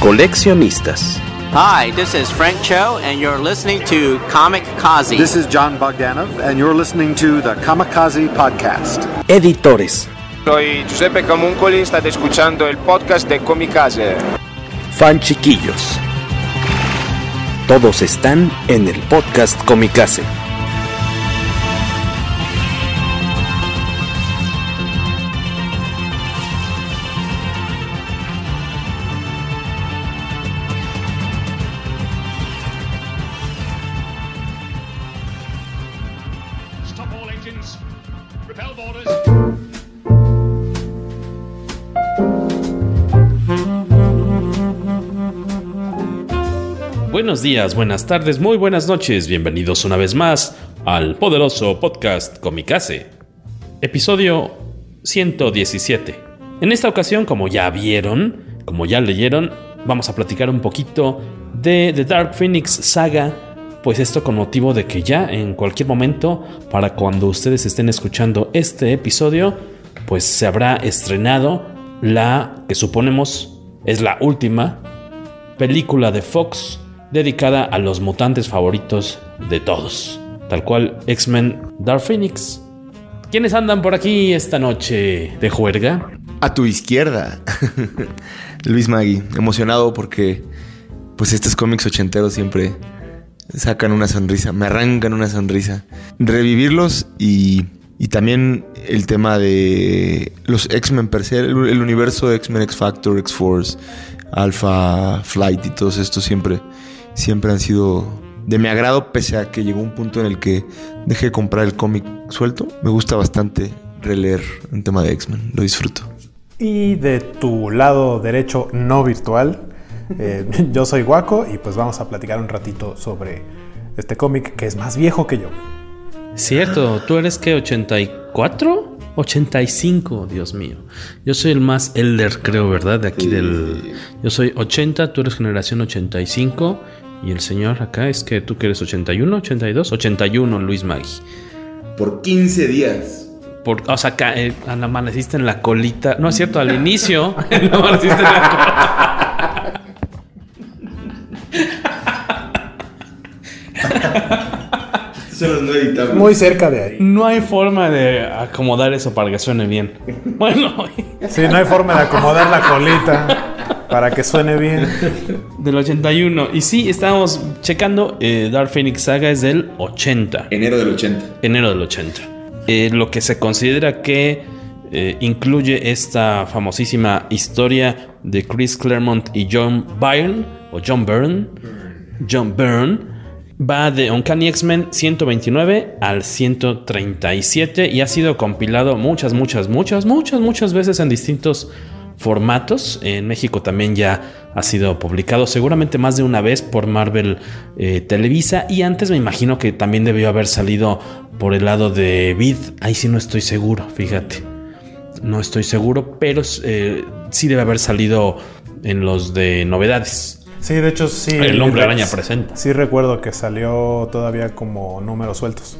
Coleccionistas. Hi, this is Frank Cho, and you're listening to Comic Kazi. This is John Bogdanov, and you're listening to the Kamikaze Podcast. Editores. Soy Giuseppe Camuncoli, state escuchando el podcast de Comicase. Fan chiquillos. Todos están en el podcast Comicase. Buenos días, buenas tardes, muy buenas noches. Bienvenidos una vez más al poderoso podcast Comicase. Episodio 117. En esta ocasión, como ya vieron, como ya leyeron, vamos a platicar un poquito de The Dark Phoenix Saga. Pues esto con motivo de que ya en cualquier momento, para cuando ustedes estén escuchando este episodio, pues se habrá estrenado la que suponemos es la última película de Fox dedicada a los mutantes favoritos de todos, tal cual X-Men Dark Phoenix. ¿Quiénes andan por aquí esta noche de juerga? A tu izquierda, Luis Magui, emocionado porque pues estos cómics ochenteros siempre sacan una sonrisa, me arrancan una sonrisa. Revivirlos y, y también el tema de los X-Men per se, el, el universo X-Men, X-Factor, X-Force, Alpha Flight y todos estos siempre siempre han sido de mi agrado, pese a que llegó un punto en el que dejé de comprar el cómic suelto. Me gusta bastante releer un tema de X-Men, lo disfruto. Y de tu lado derecho no virtual, eh, yo soy Guaco y pues vamos a platicar un ratito sobre este cómic que es más viejo que yo. Cierto, ¿tú eres que 84? 85, Dios mío. Yo soy el más elder, creo, ¿verdad? De aquí sí. del... Yo soy 80, tú eres generación 85 y el señor acá es que tú que eres 81, 82, 81, Luis Magui. Por 15 días. Por, o sea, acá, eh, amaneciste en la colita. No es cierto, al inicio amaneciste en la colita. Muy cerca de ahí. No hay forma de acomodar eso para que suene bien. Bueno. Sí, no hay forma de acomodar la colita para que suene bien. Del 81. Y sí, estábamos checando. Eh, Dark Phoenix Saga es del 80. Enero del 80. Enero del 80. Eh, lo que se considera que eh, incluye esta famosísima historia de Chris Claremont y John Byrne. O John Byrne. John Byrne va de Uncanny X-Men 129 al 137 y ha sido compilado muchas, muchas, muchas, muchas, muchas veces en distintos formatos. En México también ya ha sido publicado seguramente más de una vez por Marvel eh, Televisa y antes me imagino que también debió haber salido por el lado de Vid. Ahí sí no estoy seguro, fíjate. No estoy seguro, pero eh, sí debe haber salido en los de novedades. Sí, de hecho sí. El hombre araña presenta. Sí recuerdo que salió todavía como números sueltos.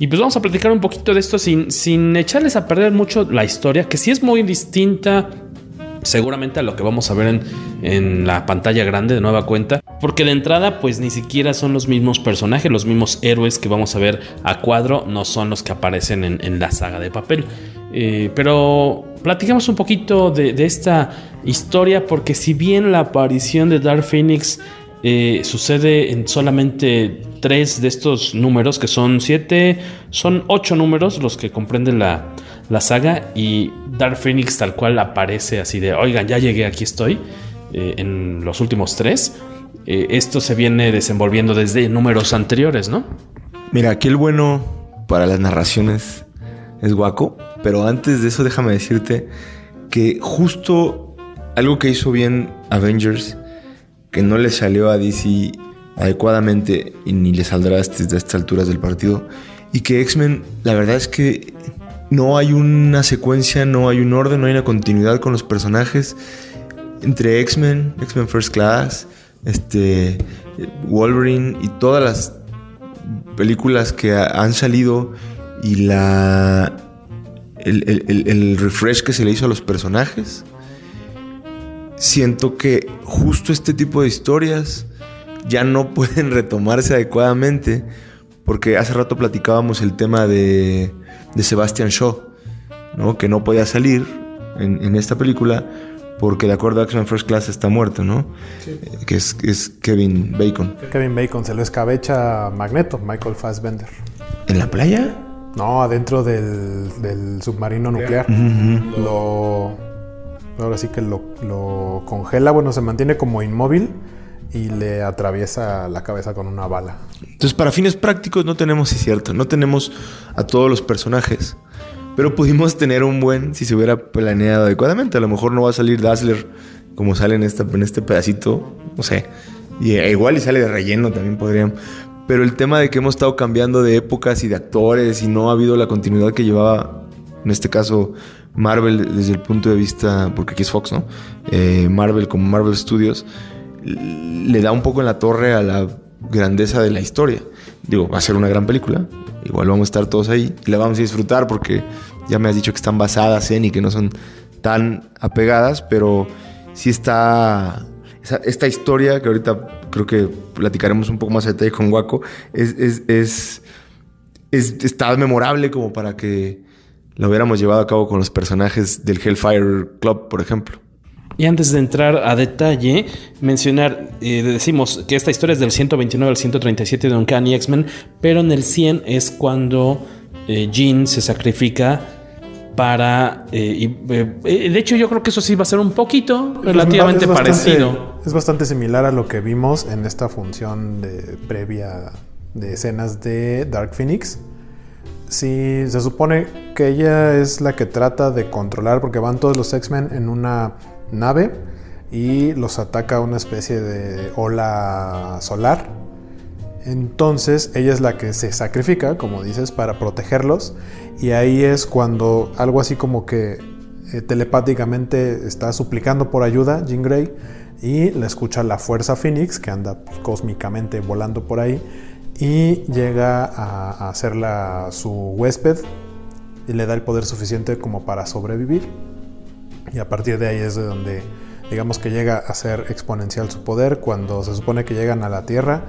Y pues vamos a platicar un poquito de esto sin, sin echarles a perder mucho la historia, que sí es muy distinta seguramente a lo que vamos a ver en, en, la pantalla grande de nueva cuenta. Porque de entrada pues ni siquiera son los mismos personajes, los mismos héroes que vamos a ver a cuadro, no son los que aparecen en, en la saga de papel. Eh, pero platicamos un poquito de, de, esta historia porque si bien la aparición de Dark Phoenix eh, sucede en solamente tres de estos números, que son siete, son ocho números los que comprenden la, la saga y Dark Phoenix tal cual aparece así de, oigan, ya llegué, aquí estoy, eh, en los últimos tres. Eh, esto se viene desenvolviendo desde números anteriores, ¿no? Mira, aquí el bueno para las narraciones es guaco, pero antes de eso déjame decirte que justo algo que hizo bien Avengers que no le salió a DC adecuadamente y ni le saldrá desde estas alturas del partido. Y que X-Men, la verdad es que no hay una secuencia, no hay un orden, no hay una continuidad con los personajes. Entre X-Men, X-Men First Class, este, Wolverine y todas las películas que han salido y la el, el, refresh que se le hizo a los personajes. Siento que justo este tipo de historias ya no pueden retomarse adecuadamente porque hace rato platicábamos el tema de, de Sebastian Shaw, ¿no? que no podía salir en, en esta película porque de acuerdo a X-Men First Class está muerto, ¿no? Que es, es, Kevin Bacon. Kevin Bacon se lo escabecha Magneto, Michael Fassbender. ¿En la playa? No, adentro del, del submarino nuclear. Lo. Ahora sí que lo, lo congela, bueno, se mantiene como inmóvil y le atraviesa la cabeza con una bala. Entonces, para fines prácticos no tenemos, es cierto, no tenemos a todos los personajes. Pero pudimos tener un buen si se hubiera planeado adecuadamente. A lo mejor no va a salir Dazzler como sale en, esta, en este pedacito, no sé. Y e igual y sale de relleno también podrían. Pero el tema de que hemos estado cambiando de épocas y de actores y no ha habido la continuidad que llevaba, en este caso, Marvel desde el punto de vista, porque aquí es Fox, ¿no? Eh, Marvel como Marvel Studios, le da un poco en la torre a la grandeza de la historia. Digo, va a ser una gran película, igual vamos a estar todos ahí y la vamos a disfrutar porque ya me has dicho que están basadas en y que no son tan apegadas, pero sí está esta historia que ahorita creo que platicaremos un poco más a detalle con Waco es, es, es, es, está memorable como para que lo hubiéramos llevado a cabo con los personajes del Hellfire Club, por ejemplo. Y antes de entrar a detalle, mencionar, eh, decimos que esta historia es del 129 al 137 de Uncanny X-Men, pero en el 100 es cuando eh, Jean se sacrifica para... Eh, de hecho yo creo que eso sí va a ser un poquito relativamente parecido. Es bastante similar a lo que vimos en esta función de, previa de escenas de Dark Phoenix. Sí, se supone que ella es la que trata de controlar, porque van todos los X-Men en una nave y los ataca una especie de ola solar. Entonces ella es la que se sacrifica, como dices, para protegerlos. Y ahí es cuando algo así como que eh, telepáticamente está suplicando por ayuda Jean Grey y le escucha la fuerza Phoenix que anda cósmicamente volando por ahí y llega a, a hacerla su huésped y le da el poder suficiente como para sobrevivir. Y a partir de ahí es de donde digamos que llega a ser exponencial su poder. Cuando se supone que llegan a la Tierra,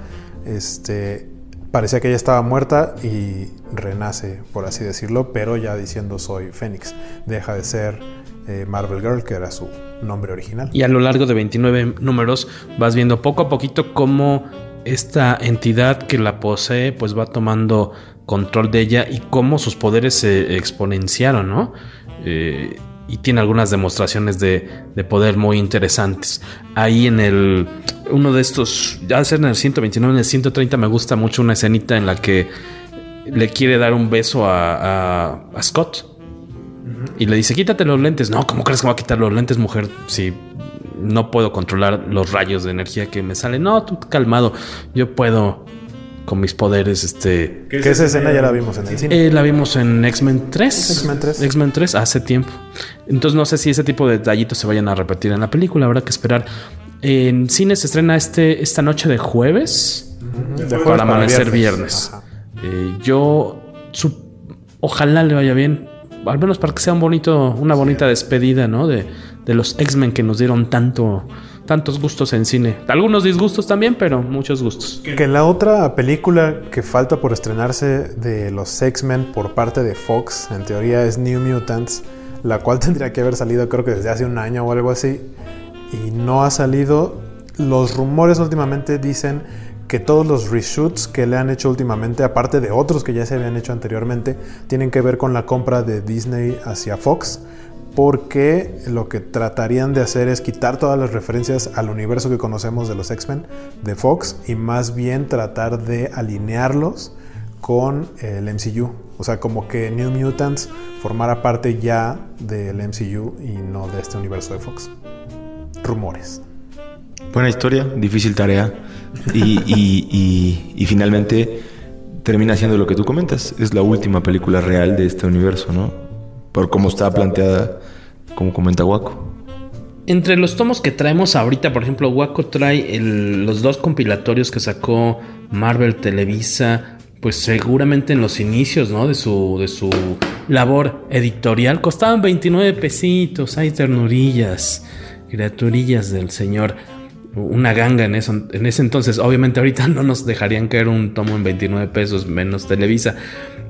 este, parecía que ella estaba muerta y renace, por así decirlo, pero ya diciendo soy Fénix. Deja de ser eh, Marvel Girl, que era su nombre original. Y a lo largo de 29 números vas viendo poco a poquito cómo esta entidad que la posee pues va tomando control de ella y cómo sus poderes se exponenciaron, ¿no? Eh, y tiene algunas demostraciones de, poder muy interesantes. Ahí en el. Uno de estos. Ya ser en el 129, en el 130 me gusta mucho una escenita en la que le quiere dar un beso a, a, Scott. Y le dice, quítate los lentes. No, ¿cómo crees que me va a quitar los lentes, mujer? Si no puedo controlar los rayos de energía que me salen. No, tú calmado. Yo puedo con mis poderes, este... Que esa escena ya la vimos en el cine. Eh, la vimos en X-Men 3. X-Men 3. X-Men 3, hace tiempo. Entonces no sé si ese tipo de detallitos se vayan a repetir en la película, habrá que esperar. En cine se estrena este, esta noche de jueves, para amanecer viernes. Eh, yo su, ojalá le vaya bien, al menos para que sea un bonito, una bonita despedida, ¿no? De, de los X-Men que nos dieron tanto tantos gustos en cine. Algunos disgustos también, pero muchos gustos. Que la otra película que falta por estrenarse de los X-Men por parte de Fox, en teoría es New Mutants, la cual tendría que haber salido creo que desde hace un año o algo así, y no ha salido. Los rumores últimamente dicen que todos los reshoots que le han hecho últimamente, aparte de otros que ya se habían hecho anteriormente, tienen que ver con la compra de Disney hacia Fox porque lo que tratarían de hacer es quitar todas las referencias al universo que conocemos de los X-Men de Fox y más bien tratar de alinearlos con el MCU. O sea, como que New Mutants formara parte ya del MCU y no de este universo de Fox. Rumores. Buena historia, difícil tarea. Y, y, y, y, finalmente termina siendo lo que tú comentas. Es la última película real de este universo, ¿no? Por cómo está planteada, como comenta Waco. Entre los tomos que traemos ahorita, por ejemplo, Waco trae los dos compilatorios que sacó Marvel Televisa, pues seguramente en los inicios, ¿no? De su, de su labor editorial. Costaban 29 pesitos, hay ternurillas, criaturillas del señor una ganga en, eso, en ese entonces. Obviamente ahorita no nos dejarían caer un tomo en 29 pesos menos Televisa.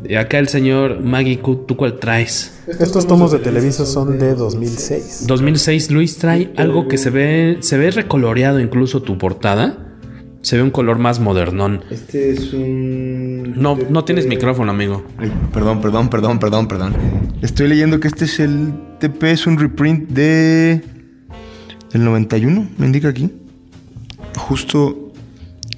Y acá el señor Maggie, ¿tú cuál traes? Estos tomos de Televisa son de 2006. 2006, Luis trae algo que se ve, se ve recoloreado incluso tu portada. Se ve un color más modernón. Este es un... No, no tienes micrófono, amigo. perdón, perdón, perdón, perdón, perdón. Estoy leyendo que este es el TP, es un reprint de... El 91, me indica aquí justo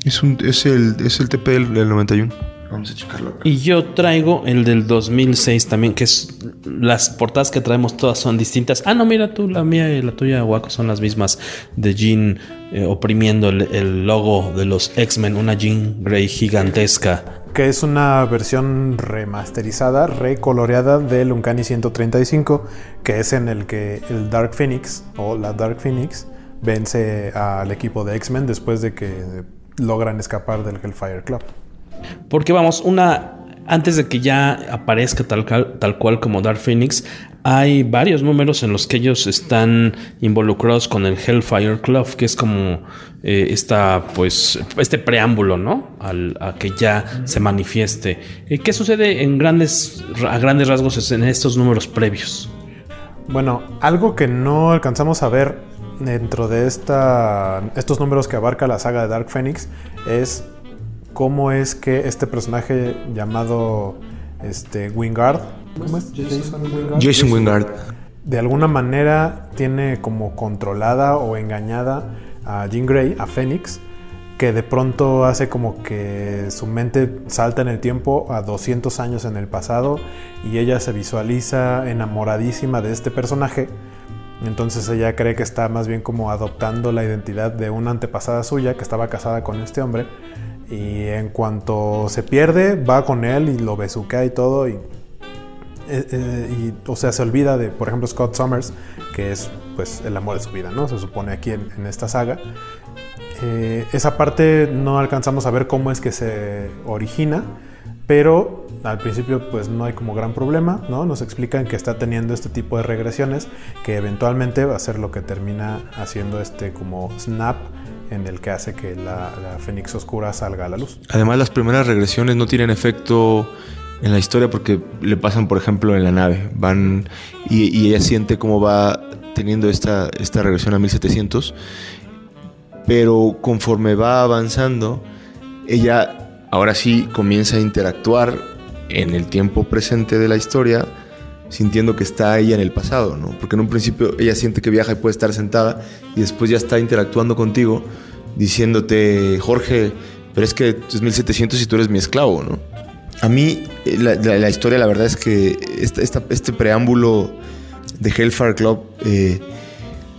es, un, es, el, es el TP del, 91. Vamos a checarlo Y yo traigo el del 2006 también, que es las portadas que traemos todas son distintas. Ah, no, mira tú, la mía y la tuya, Waco, son las mismas de Jean eh, oprimiendo el, logo de los X-Men, una Jean Grey gigantesca. Que es una versión remasterizada, recoloreada del Uncanny 135, que es en el que el Dark Phoenix o la Dark Phoenix vence al equipo de X-Men después de que logran escapar del Hellfire Club. Porque vamos, una antes de que ya aparezca tal, tal cual como Dark Phoenix, hay varios números en los que ellos están involucrados con el Hellfire Club, que es como eh, esta, pues, este preámbulo, ¿no? Al, a que ya se manifieste. Eh, ¿Qué sucede en grandes, a grandes rasgos en estos números previos? Bueno, algo que no alcanzamos a ver dentro de esta, estos números que abarca la saga de Dark Phoenix es cómo es que este personaje llamado este, Wingard, ¿cómo es? Jason Wingard. Jason Wingard. De alguna manera tiene como controlada o engañada a Jean Grey, a Phoenix, que de pronto hace como que su mente salta en el tiempo a 200 años en el pasado y ella se visualiza enamoradísima de este personaje entonces ella cree que está más bien como adoptando la identidad de una antepasada suya que estaba casada con este hombre. Y en cuanto se pierde, va con él y lo besuquea y todo. Y, eh, eh, o sea, se olvida de, por ejemplo, Scott Summers, que es pues el amor de su vida, ¿no? Se supone aquí en, esta saga. Eh, esa parte no alcanzamos a ver cómo es que se origina, pero al principio pues no hay como gran problema, ¿no? Nos explican que está teniendo este tipo de regresiones que eventualmente va a ser lo que termina haciendo este como snap en el que hace que la, la Fénix Oscura salga a la luz. Además las primeras regresiones no tienen efecto en la historia porque le pasan por ejemplo en la nave, van y, y ella siente cómo va teniendo esta, esta regresión a 1700, pero conforme va avanzando, ella ahora sí comienza a interactuar en el tiempo presente de la historia, sintiendo que está ella en el pasado, ¿no? Porque en un principio ella siente que viaja y puede estar sentada y después ya está interactuando contigo, diciéndote, Jorge, pero es que es 1700 y tú eres mi esclavo, ¿no? A mí eh, la, historia, la verdad es que este preámbulo de Hellfire Club, eh,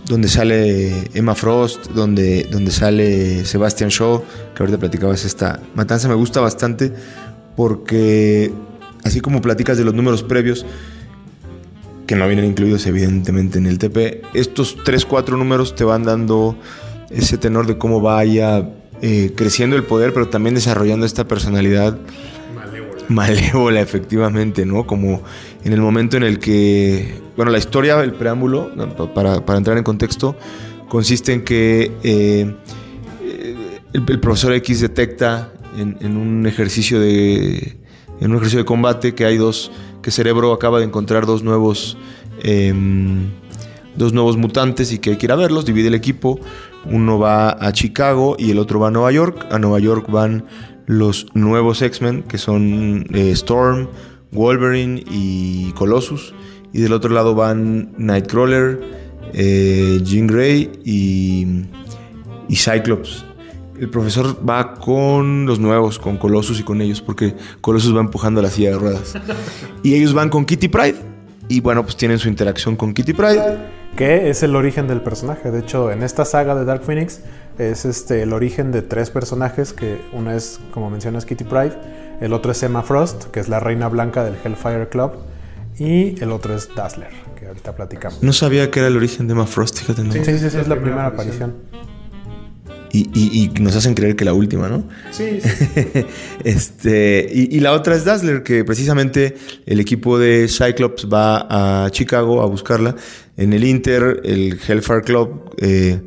donde sale Emma Frost, donde, donde sale Sebastian Shaw, que ahorita platicabas esta matanza, me gusta bastante porque así como platicas de los números previos, que no vienen incluidos evidentemente en el TP, estos 3, 4 números te van dando ese tenor de cómo vaya eh, creciendo el poder, pero también desarrollando esta personalidad malévola. malévola, efectivamente, ¿no? Como en el momento en el que, bueno, la historia, el preámbulo, para, para entrar en contexto, consiste en que eh, el, el profesor X detecta en, un ejercicio de en un ejercicio de combate que hay dos que Cerebro acaba de encontrar dos nuevos em, dos nuevos mutantes y que hay que ir a verlos. Divide el equipo. Uno va a Chicago y el otro va a Nueva York. A Nueva York van los nuevos X-Men que son eh, Storm Wolverine y Colossus. Y del otro lado van Nightcrawler eh, Jean Grey y, y Cyclops el profesor va con los nuevos, con Colossus y con ellos, porque Colossus va empujando la silla de ruedas. Y ellos van con Kitty Pride. Y bueno, pues tienen su interacción con Kitty Pride. que es el origen del personaje. De hecho, en esta saga de Dark Phoenix es este, el origen de tres personajes, que uno es, como mencionas, Kitty Pride, el otro es Emma Frost, que es la reina blanca del Hellfire Club, y el otro es Dazzler, que ahorita platicamos. No sabía que era el origen de Emma Frost, fíjate. ¿no? Sí, sí, sí, es la primera aparición. Y, y, y, nos hacen creer que la última, ¿no? Sí. sí. este, y, y, la otra es Dazzler, que precisamente el equipo de Cyclops va a Chicago a buscarla. En el Inter, el Hellfire Club eh,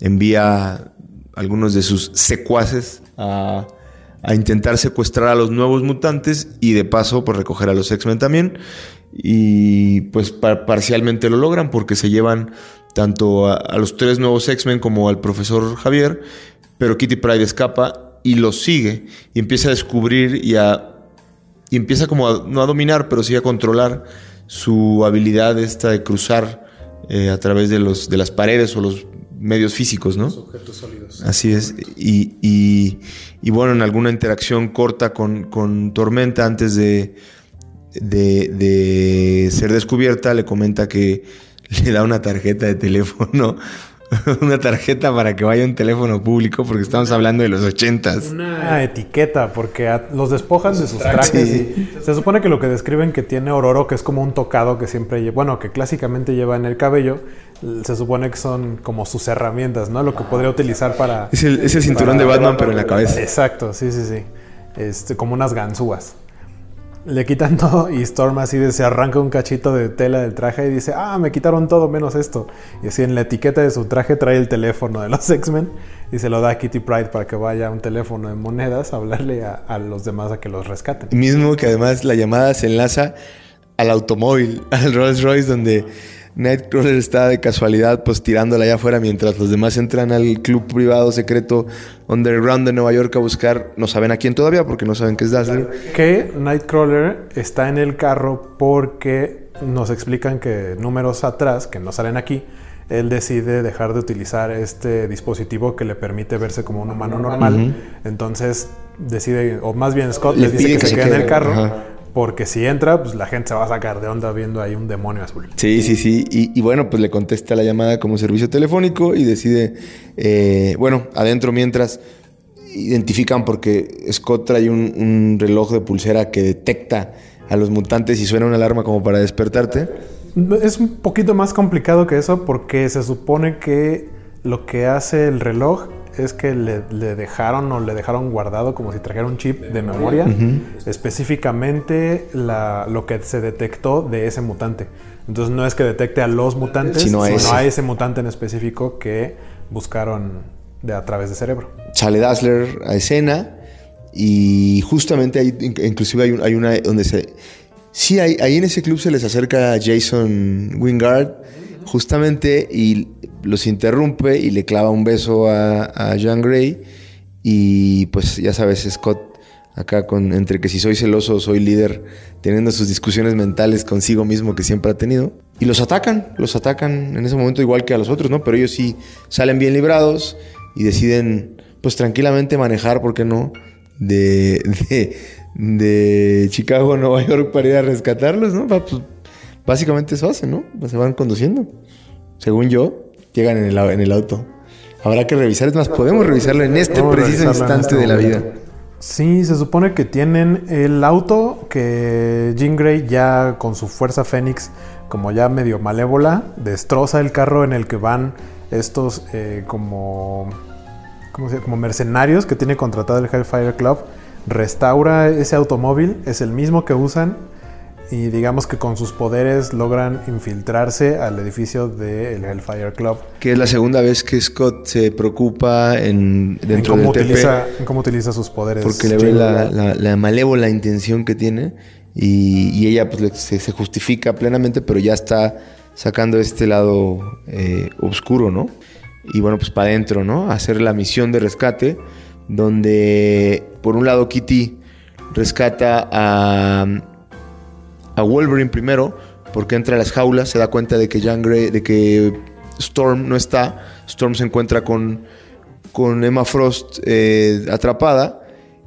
envía algunos de sus secuaces a, a, intentar secuestrar a los nuevos mutantes y de paso pues recoger a los X-Men también. Y pues par parcialmente lo logran porque se llevan tanto a, a los tres nuevos X-Men como al profesor Javier, pero Kitty Pride escapa y los sigue y empieza a descubrir y a y empieza como a, no a dominar, pero sí a controlar su habilidad esta de cruzar eh, a través de los de las paredes o los medios físicos, ¿no? Los objetos sólidos. Así es. Y, y, y bueno, en alguna interacción corta con, con Tormenta antes de, de, de ser descubierta, le comenta que le da una tarjeta de teléfono, una tarjeta para que vaya a un teléfono público, porque estamos hablando de los ochentas. Una etiqueta, porque a, los despojan de sus trajes. Sí. Y se supone que lo que describen que tiene Ororo, que es como un tocado que siempre lleva, bueno, que clásicamente lleva en el cabello, se supone que son como sus herramientas, ¿no? Lo que podría utilizar para... Es el, es el cinturón de Batman, pero en la cabeza. Exacto, sí, sí, sí. Este, como unas ganzúas. Le quitan todo y Storm así se arranca un cachito de tela del traje y dice, ah, me quitaron todo menos esto. Y así en la etiqueta de su traje trae el teléfono de los X-Men y se lo da a Kitty Pride para que vaya a un teléfono de monedas a hablarle a, a, los demás a que los rescaten. Mismo que además la llamada se enlaza al automóvil, al Rolls Royce, donde Nightcrawler está de casualidad pues tirándola allá afuera mientras los demás entran al club privado secreto underground de Nueva York a buscar, no saben a quién todavía porque no saben que es Dazzler. Que Nightcrawler está en el carro porque nos explican que números atrás, que no salen aquí, él decide dejar de utilizar este dispositivo que le permite verse como un humano normal. Uh -huh. Entonces decide, o más bien Scott le, dice que, que, se, quede en el carro. Ajá. Porque si entra, pues la gente se va a sacar de onda viendo ahí un demonio azul. Sí, sí, sí. Y, y bueno, pues le contesta la llamada como servicio telefónico y decide, eh, bueno, adentro mientras identifican porque Scott trae un, un, reloj de pulsera que detecta a los mutantes y suena una alarma como para despertarte. Es un poquito más complicado que eso porque se supone que lo que hace el reloj es que le, le, dejaron o le dejaron guardado como si trajera un chip de memoria, uh -huh. específicamente la, lo que se detectó de ese mutante. Entonces no es que detecte a los mutantes, sino, sino ese. a ese mutante en específico que buscaron de, a través de cerebro. Sale Dazzler a escena y justamente ahí inclusive hay, un, hay una donde se... Sí, ahí, ahí, en ese club se les acerca Jason Wingard justamente y los interrumpe y le clava un beso a, a Jean Grey y pues ya sabes, Scott acá con entre que si soy celoso o soy líder, teniendo sus discusiones mentales consigo mismo que siempre ha tenido. Y los atacan, los atacan en ese momento igual que a los otros, ¿no? Pero ellos sí salen bien librados y deciden pues tranquilamente manejar, ¿por qué no? De, de, de Chicago a Nueva York para ir a rescatarlos, ¿no? Pues, básicamente eso hacen, ¿no? Se van conduciendo. Según yo, llegan en el, en el auto. Habrá que revisar, es más, podemos revisarlo en este preciso instante de la vida. Sí, se supone que tienen el auto que Jean Grey ya con su fuerza Fénix, como ya medio malévola, destroza el carro en el que van estos eh, como, ¿cómo se llama? como mercenarios que tiene contratado el Hellfire Club. Restaura ese automóvil, es el mismo que usan y digamos que con sus poderes logran infiltrarse al edificio del Hellfire Club. Que es la segunda vez que Scott se preocupa en dentro en cómo del utiliza, TP, en cómo utiliza sus poderes. Porque le ve la, la, la, malévola intención que tiene y, y ella pues, se, se, justifica plenamente, pero ya está sacando este lado eh, oscuro, ¿no? Y bueno, pues para adentro, ¿no? Hacer la misión de rescate, donde por un lado Kitty rescata a a Wolverine primero, porque entra a las jaulas, se da cuenta de que Jean Grey, de que Storm no está. Storm se encuentra con, con Emma Frost eh, atrapada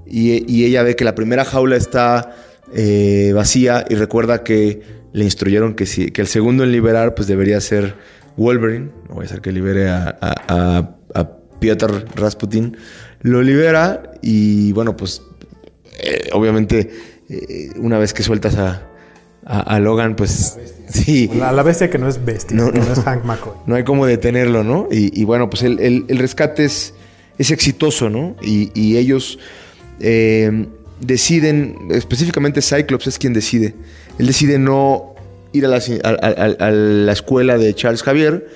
y, y, ella ve que la primera jaula está eh, vacía y recuerda que le instruyeron que, si, que el segundo en liberar pues debería ser Wolverine, no voy a ser que libere a, a, a, Piotr Rasputin, lo libera y bueno, pues eh, obviamente una vez que sueltas a, a, Logan, pues sí. La, la, bestia que no es bestia, no, que no, es Hank McCoy. No hay como detenerlo, ¿no? Y, bueno, pues el, el, rescate es, es, exitoso, ¿no? Y, y ellos eh, deciden, específicamente Cyclops es quien decide. Él decide no ir a la, a, la escuela de Charles Javier,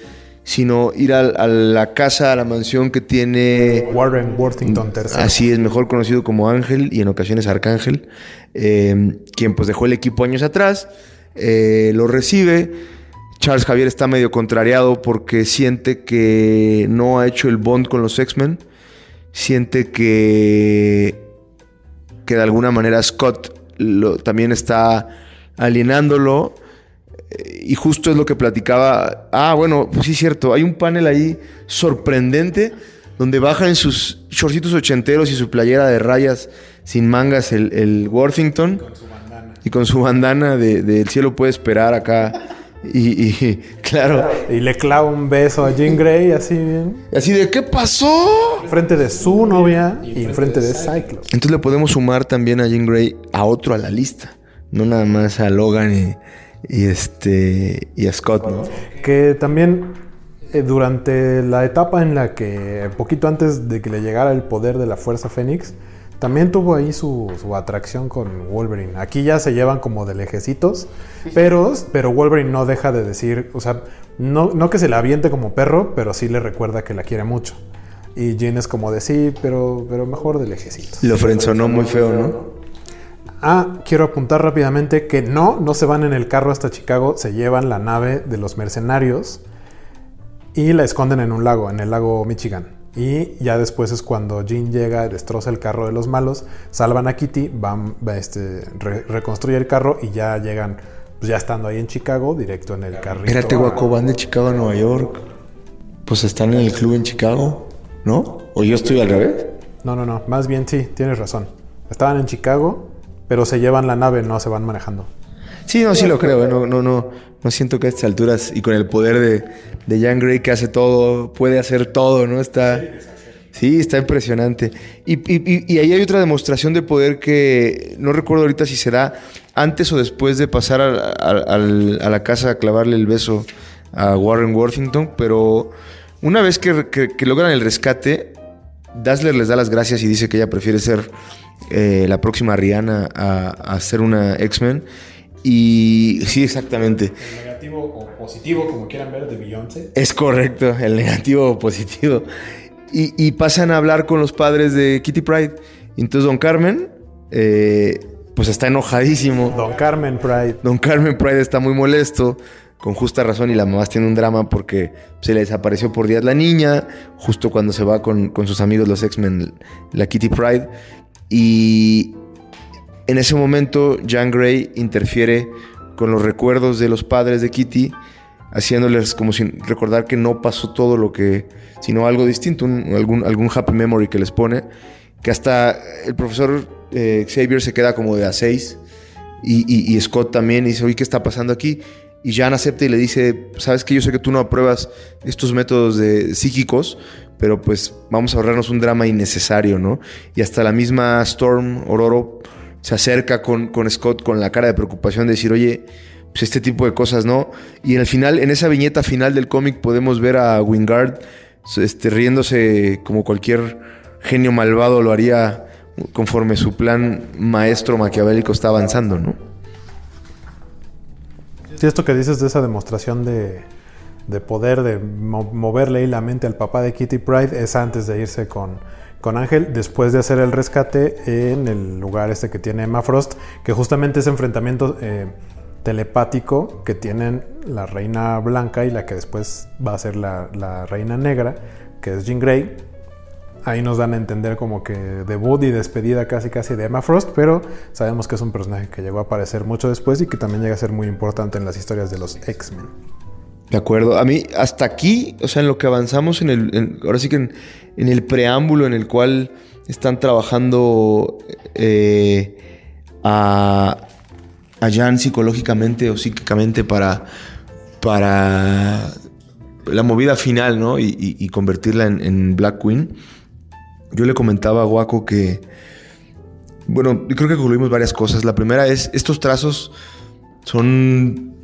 sino ir a, la casa, a la mansión que tiene Warren Worthington III. Así es, mejor conocido como Ángel y en ocasiones Arcángel, eh, quien pues dejó el equipo años atrás, eh, lo recibe. Charles Javier está medio contrariado porque siente que no ha hecho el bond con los X-Men, siente que que de alguna manera Scott lo, también está alienándolo. Y justo es lo que platicaba. Ah, bueno, pues sí es cierto. Hay un panel ahí sorprendente donde baja en sus shortcitos ochenteros y su playera de rayas sin mangas el, Worthington. Y con su bandana de, El cielo puede esperar acá y, claro. Y le clava un beso a Jean Grey, así bien. Así de, ¿qué pasó? Frente de su novia y enfrente de Cyclops. Entonces le podemos sumar también a Jean Grey a otro a la lista. No nada más a Logan y, este, y a Scott, ¿no? Que también eh, durante la etapa en la que, poquito antes de que le llegara el poder de la Fuerza Fénix, también tuvo ahí su, atracción con Wolverine. Aquí ya se llevan como de lejecitos, pero, pero Wolverine no deja de decir, o sea, no, no que se la aviente como perro, pero sí le recuerda que la quiere mucho. Y Jean es como de sí, pero, pero mejor de lejecitos. Lo frenzonó muy feo, ¿no? Ah, quiero apuntar rápidamente que no, no se van en el carro hasta Chicago, se llevan la nave de los mercenarios y la esconden en un lago, en el lago Michigan. Y ya después es cuando Jean llega, destroza el carro de los malos, salvan a Kitty, van, este, reconstruye el carro y ya llegan, pues ya estando ahí en Chicago, directo en el carrito. Espérate, guaco, van de Chicago a Nueva York. Pues están en el club en Chicago, ¿no? ¿O yo estoy al revés? No, no, no. Más bien sí, tienes razón. Estaban en Chicago, pero se llevan la nave, no se van manejando. Sí, no, sí lo creo. ¿eh? No, no, no, no siento que a estas alturas y con el poder de, de Jan Grey que hace todo, puede hacer todo, ¿no? Está. Sí, está impresionante. Y, y, ahí hay otra demostración de poder que no recuerdo ahorita si será antes o después de pasar a, la casa a clavarle el beso a Warren Worthington, pero una vez que, logran el rescate, Dazzler les da las gracias y dice que ella prefiere ser eh, la próxima Rihanna a, a ser una X-Men. Y sí, exactamente. El negativo o positivo, como quieran ver, de Beyoncé. Es correcto, el negativo o positivo. Y, pasan a hablar con los padres de Kitty Pride. entonces Don Carmen, eh, pues está enojadísimo. Don Carmen Pride. Don Carmen Pride está muy molesto, con justa razón, y la mamá tiene un drama porque se le desapareció por días la niña, justo cuando se va con, con sus amigos los X-Men, la Kitty Pride. Y en ese momento, Jean Grey interfiere con los recuerdos de los padres de Kitty, haciéndoles como sin recordar que no pasó todo lo que, sino algo distinto, algún, algún happy memory que les pone, que hasta el profesor eh, Xavier se queda como de a seis y, Scott también y dice, oye, ¿qué está pasando aquí? Y Jean acepta y le dice, sabes que yo sé que tú no apruebas estos métodos de psíquicos, pero pues vamos a ahorrarnos un drama innecesario, ¿no? Y hasta la misma Storm Ororo se acerca con, con Scott con la cara de preocupación de decir, oye, pues este tipo de cosas, ¿no? Y en el final, en esa viñeta final del cómic podemos ver a Wingard este, riéndose como cualquier genio malvado lo haría conforme su plan maestro maquiavélico está avanzando, ¿no? Sí, esto que dices de esa demostración de, de poder, de moverle la mente al papá de Kitty Pride, es antes de irse con, con Ángel después de hacer el rescate en el lugar este que tiene Emma Frost, que justamente ese enfrentamiento eh, telepático que tienen la reina blanca y la que después va a ser la, reina negra, que es Jean Grey. Ahí nos dan a entender como que debut y despedida casi casi de Emma Frost, pero sabemos que es un personaje que llegó a aparecer mucho después y que también llega a ser muy importante en las historias de los X-Men. De acuerdo. A mí, hasta aquí, o sea, en lo que avanzamos en el. ahora sí que en, el preámbulo en el cual están trabajando eh, a, Jan psicológicamente o psíquicamente para. para la movida final, ¿no? Y, convertirla en, Black Queen. Yo le comentaba a Guaco que, bueno, creo que concluimos varias cosas. La primera es, estos trazos son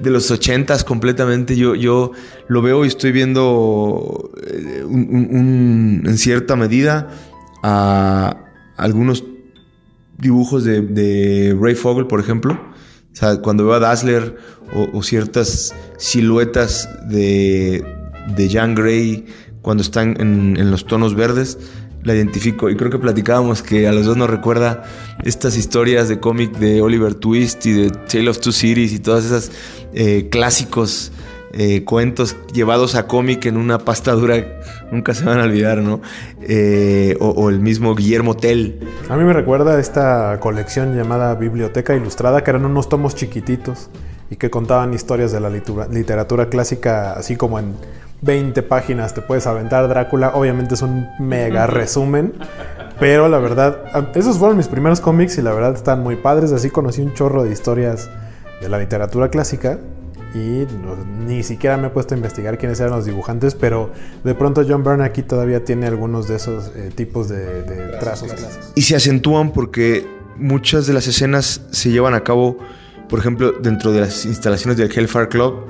de los ochentas completamente. Yo, yo lo veo y estoy viendo eh, en cierta medida a algunos dibujos de, Ray Fogel, por ejemplo. O sea, cuando veo a Dazzler o, ciertas siluetas de, de Jean Grey cuando están en, los tonos verdes, la identifico. Y creo que platicábamos que a los dos nos recuerda estas historias de cómic de Oliver Twist y de Tale of Two Cities y todas esas eh, clásicos eh, cuentos llevados a cómic en una pasta dura, nunca se van a olvidar, ¿no? Eh, o, el mismo Guillermo Tell. A mí me recuerda esta colección llamada Biblioteca Ilustrada, que eran unos tomos chiquititos y que contaban historias de la literatura clásica, así como en 20 páginas te puedes aventar Drácula. Obviamente es un mega resumen, pero la verdad, esos fueron mis primeros cómics y la verdad están muy padres. Así conocí un chorro de historias de la literatura clásica y ni siquiera me he puesto a investigar quiénes eran los dibujantes, pero de pronto John Byrne aquí todavía tiene algunos de esos eh, tipos de, trazos Y se acentúan porque muchas de las escenas se llevan a cabo, por ejemplo, dentro de las instalaciones del Hellfire Club.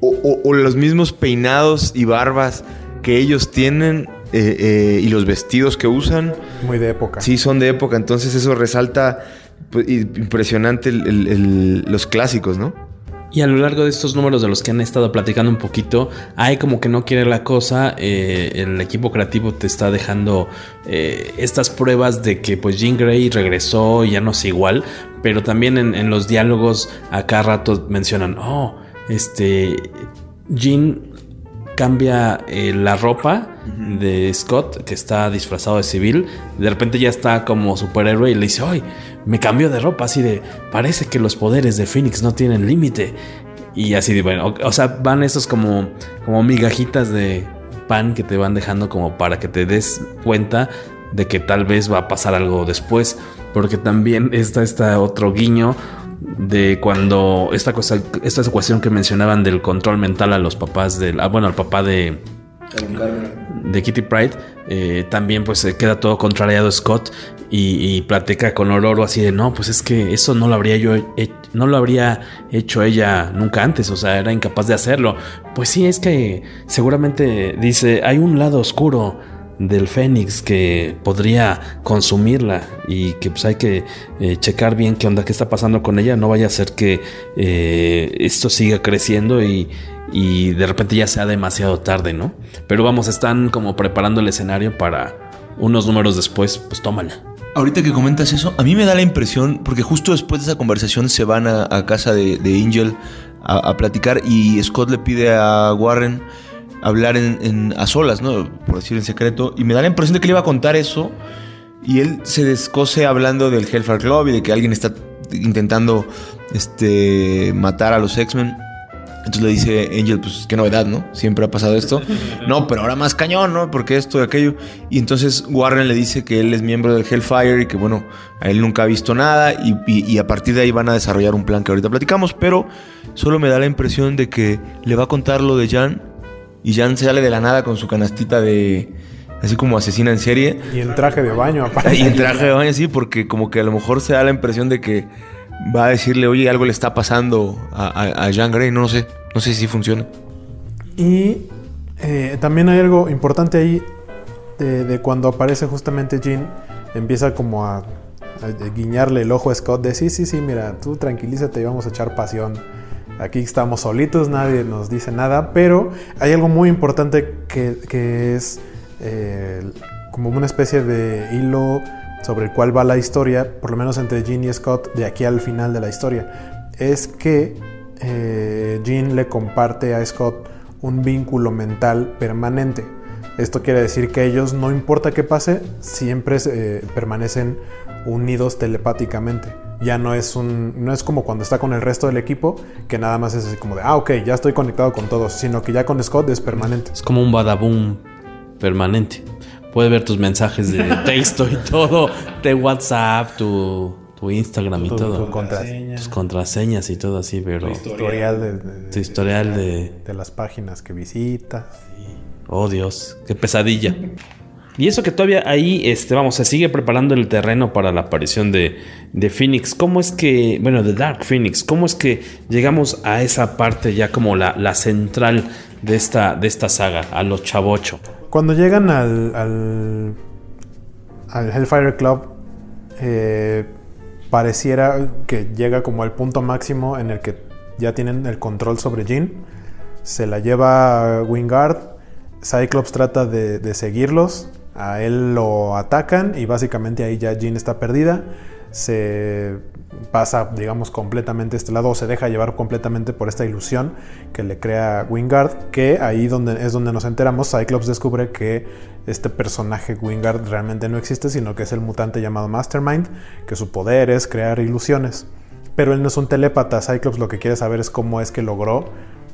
O, los mismos peinados y barbas que ellos tienen eh, eh, y los vestidos que usan. Muy de época. Sí, son de época, entonces eso resalta pues, impresionante los clásicos, ¿no? Y a lo largo de estos números de los que han estado platicando un poquito, hay como que no quiere la cosa, eh, el equipo creativo te está dejando eh, estas pruebas de que pues Jean Grey regresó y ya no es igual, pero también en, los diálogos a cada rato mencionan, oh, este, Jean cambia eh, la ropa de Scott, que está disfrazado de civil, de repente ya está como superhéroe y le dice, ¡ay! Me cambió de ropa, así de, parece que los poderes de Phoenix no tienen límite. Y así de, bueno, o, sea, van esos como, como migajitas de pan que te van dejando como para que te des cuenta de que tal vez va a pasar algo después. Porque también está este otro guiño de cuando esta cosa, esta ecuación que mencionaban del control mental a los papás del, ah, bueno, al papá de de Kitty Pride, eh, también pues se queda todo contrariado Scott y, platica con Ororo así de no, pues es que eso no lo habría yo no lo habría hecho ella nunca antes, o sea, era incapaz de hacerlo. Pues sí, es que seguramente dice, hay un lado oscuro del Fénix que podría consumirla y que pues hay que eh, checar bien qué onda, qué está pasando con ella, no vaya a ser que eh, esto siga creciendo y, y de repente ya sea demasiado tarde, ¿no? Pero vamos, están como preparando el escenario para unos números después, pues tómala. Ahorita que comentas eso, a mí me da la impresión, porque justo después de esa conversación se van a, casa de, Angel a, platicar y Scott le pide a Warren hablar en, a solas, ¿no? Por decir en secreto. Y me da la impresión de que le iba a contar eso. Y él se descose hablando del Hellfire Club y de que alguien está intentando este, matar a los X-Men. Entonces le dice Angel, pues qué novedad, ¿no? Siempre ha pasado esto. No, pero ahora más cañón, ¿no? Porque esto y aquello. Y entonces Warren le dice que él es miembro del Hellfire y que, bueno, a él nunca ha visto nada. Y, y, a partir de ahí van a desarrollar un plan que ahorita platicamos. Pero solo me da la impresión de que le va a contar lo de Jan y Jan se sale de la nada con su canastita de. Así como asesina en serie. Y en traje de baño, aparte. Y en traje de baño, sí, porque como que a lo mejor se da la impresión de que va a decirle, oye, algo le está pasando a, a, Jean Grey. No, sé. No sé si funciona. Y eh, también hay algo importante ahí de, cuando aparece justamente Jean. Empieza como a, a, guiñarle el ojo a Scott de sí, sí, sí, mira, tú tranquilízate y vamos a echar pasión Aquí estamos solitos, nadie nos dice nada, pero hay algo muy importante que, es eh, como una especie de hilo sobre el cual va la historia, por lo menos entre Jean y Scott, de aquí al final de la historia. Es que eh, Jean le comparte a Scott un vínculo mental permanente. Esto quiere decir que ellos, no importa qué pase, siempre eh, permanecen unidos telepáticamente ya no es un no es como cuando está con el resto del equipo que nada más es así como de ah ok ya estoy conectado con todos sino que ya con Scott es permanente es como un badaboom permanente puede ver tus mensajes de texto y todo de WhatsApp tu, tu Instagram y Tu- todo. tu contraseña. Tus contraseñas y todo así, pero. Tu historial de, de- Tu historial de. de las páginas que visitas. Oh Dios, qué pesadilla. Y eso que todavía ahí, este, vamos, se sigue preparando el terreno para la aparición de, Phoenix. ¿Cómo es que, bueno, de Dark Phoenix, cómo es que llegamos a esa parte ya como la, central de esta, de esta saga, a los chavocho? Cuando llegan al, al, al Hellfire Club, eh, pareciera que llega como al punto máximo en el que ya tienen el control sobre Jean. Se la lleva Wingard. Cyclops trata de seguirlos. A él lo atacan y básicamente ahí ya Jean está perdida. Se pasa, digamos, completamente este lado o se deja llevar completamente por esta ilusión que le crea Wingard, que ahí donde, es donde nos enteramos, Cyclops descubre que este personaje Wingard realmente no existe, sino que es el mutante llamado Mastermind, que su poder es crear ilusiones. Pero él no es un telépata, Cyclops lo que quiere saber es cómo es que logró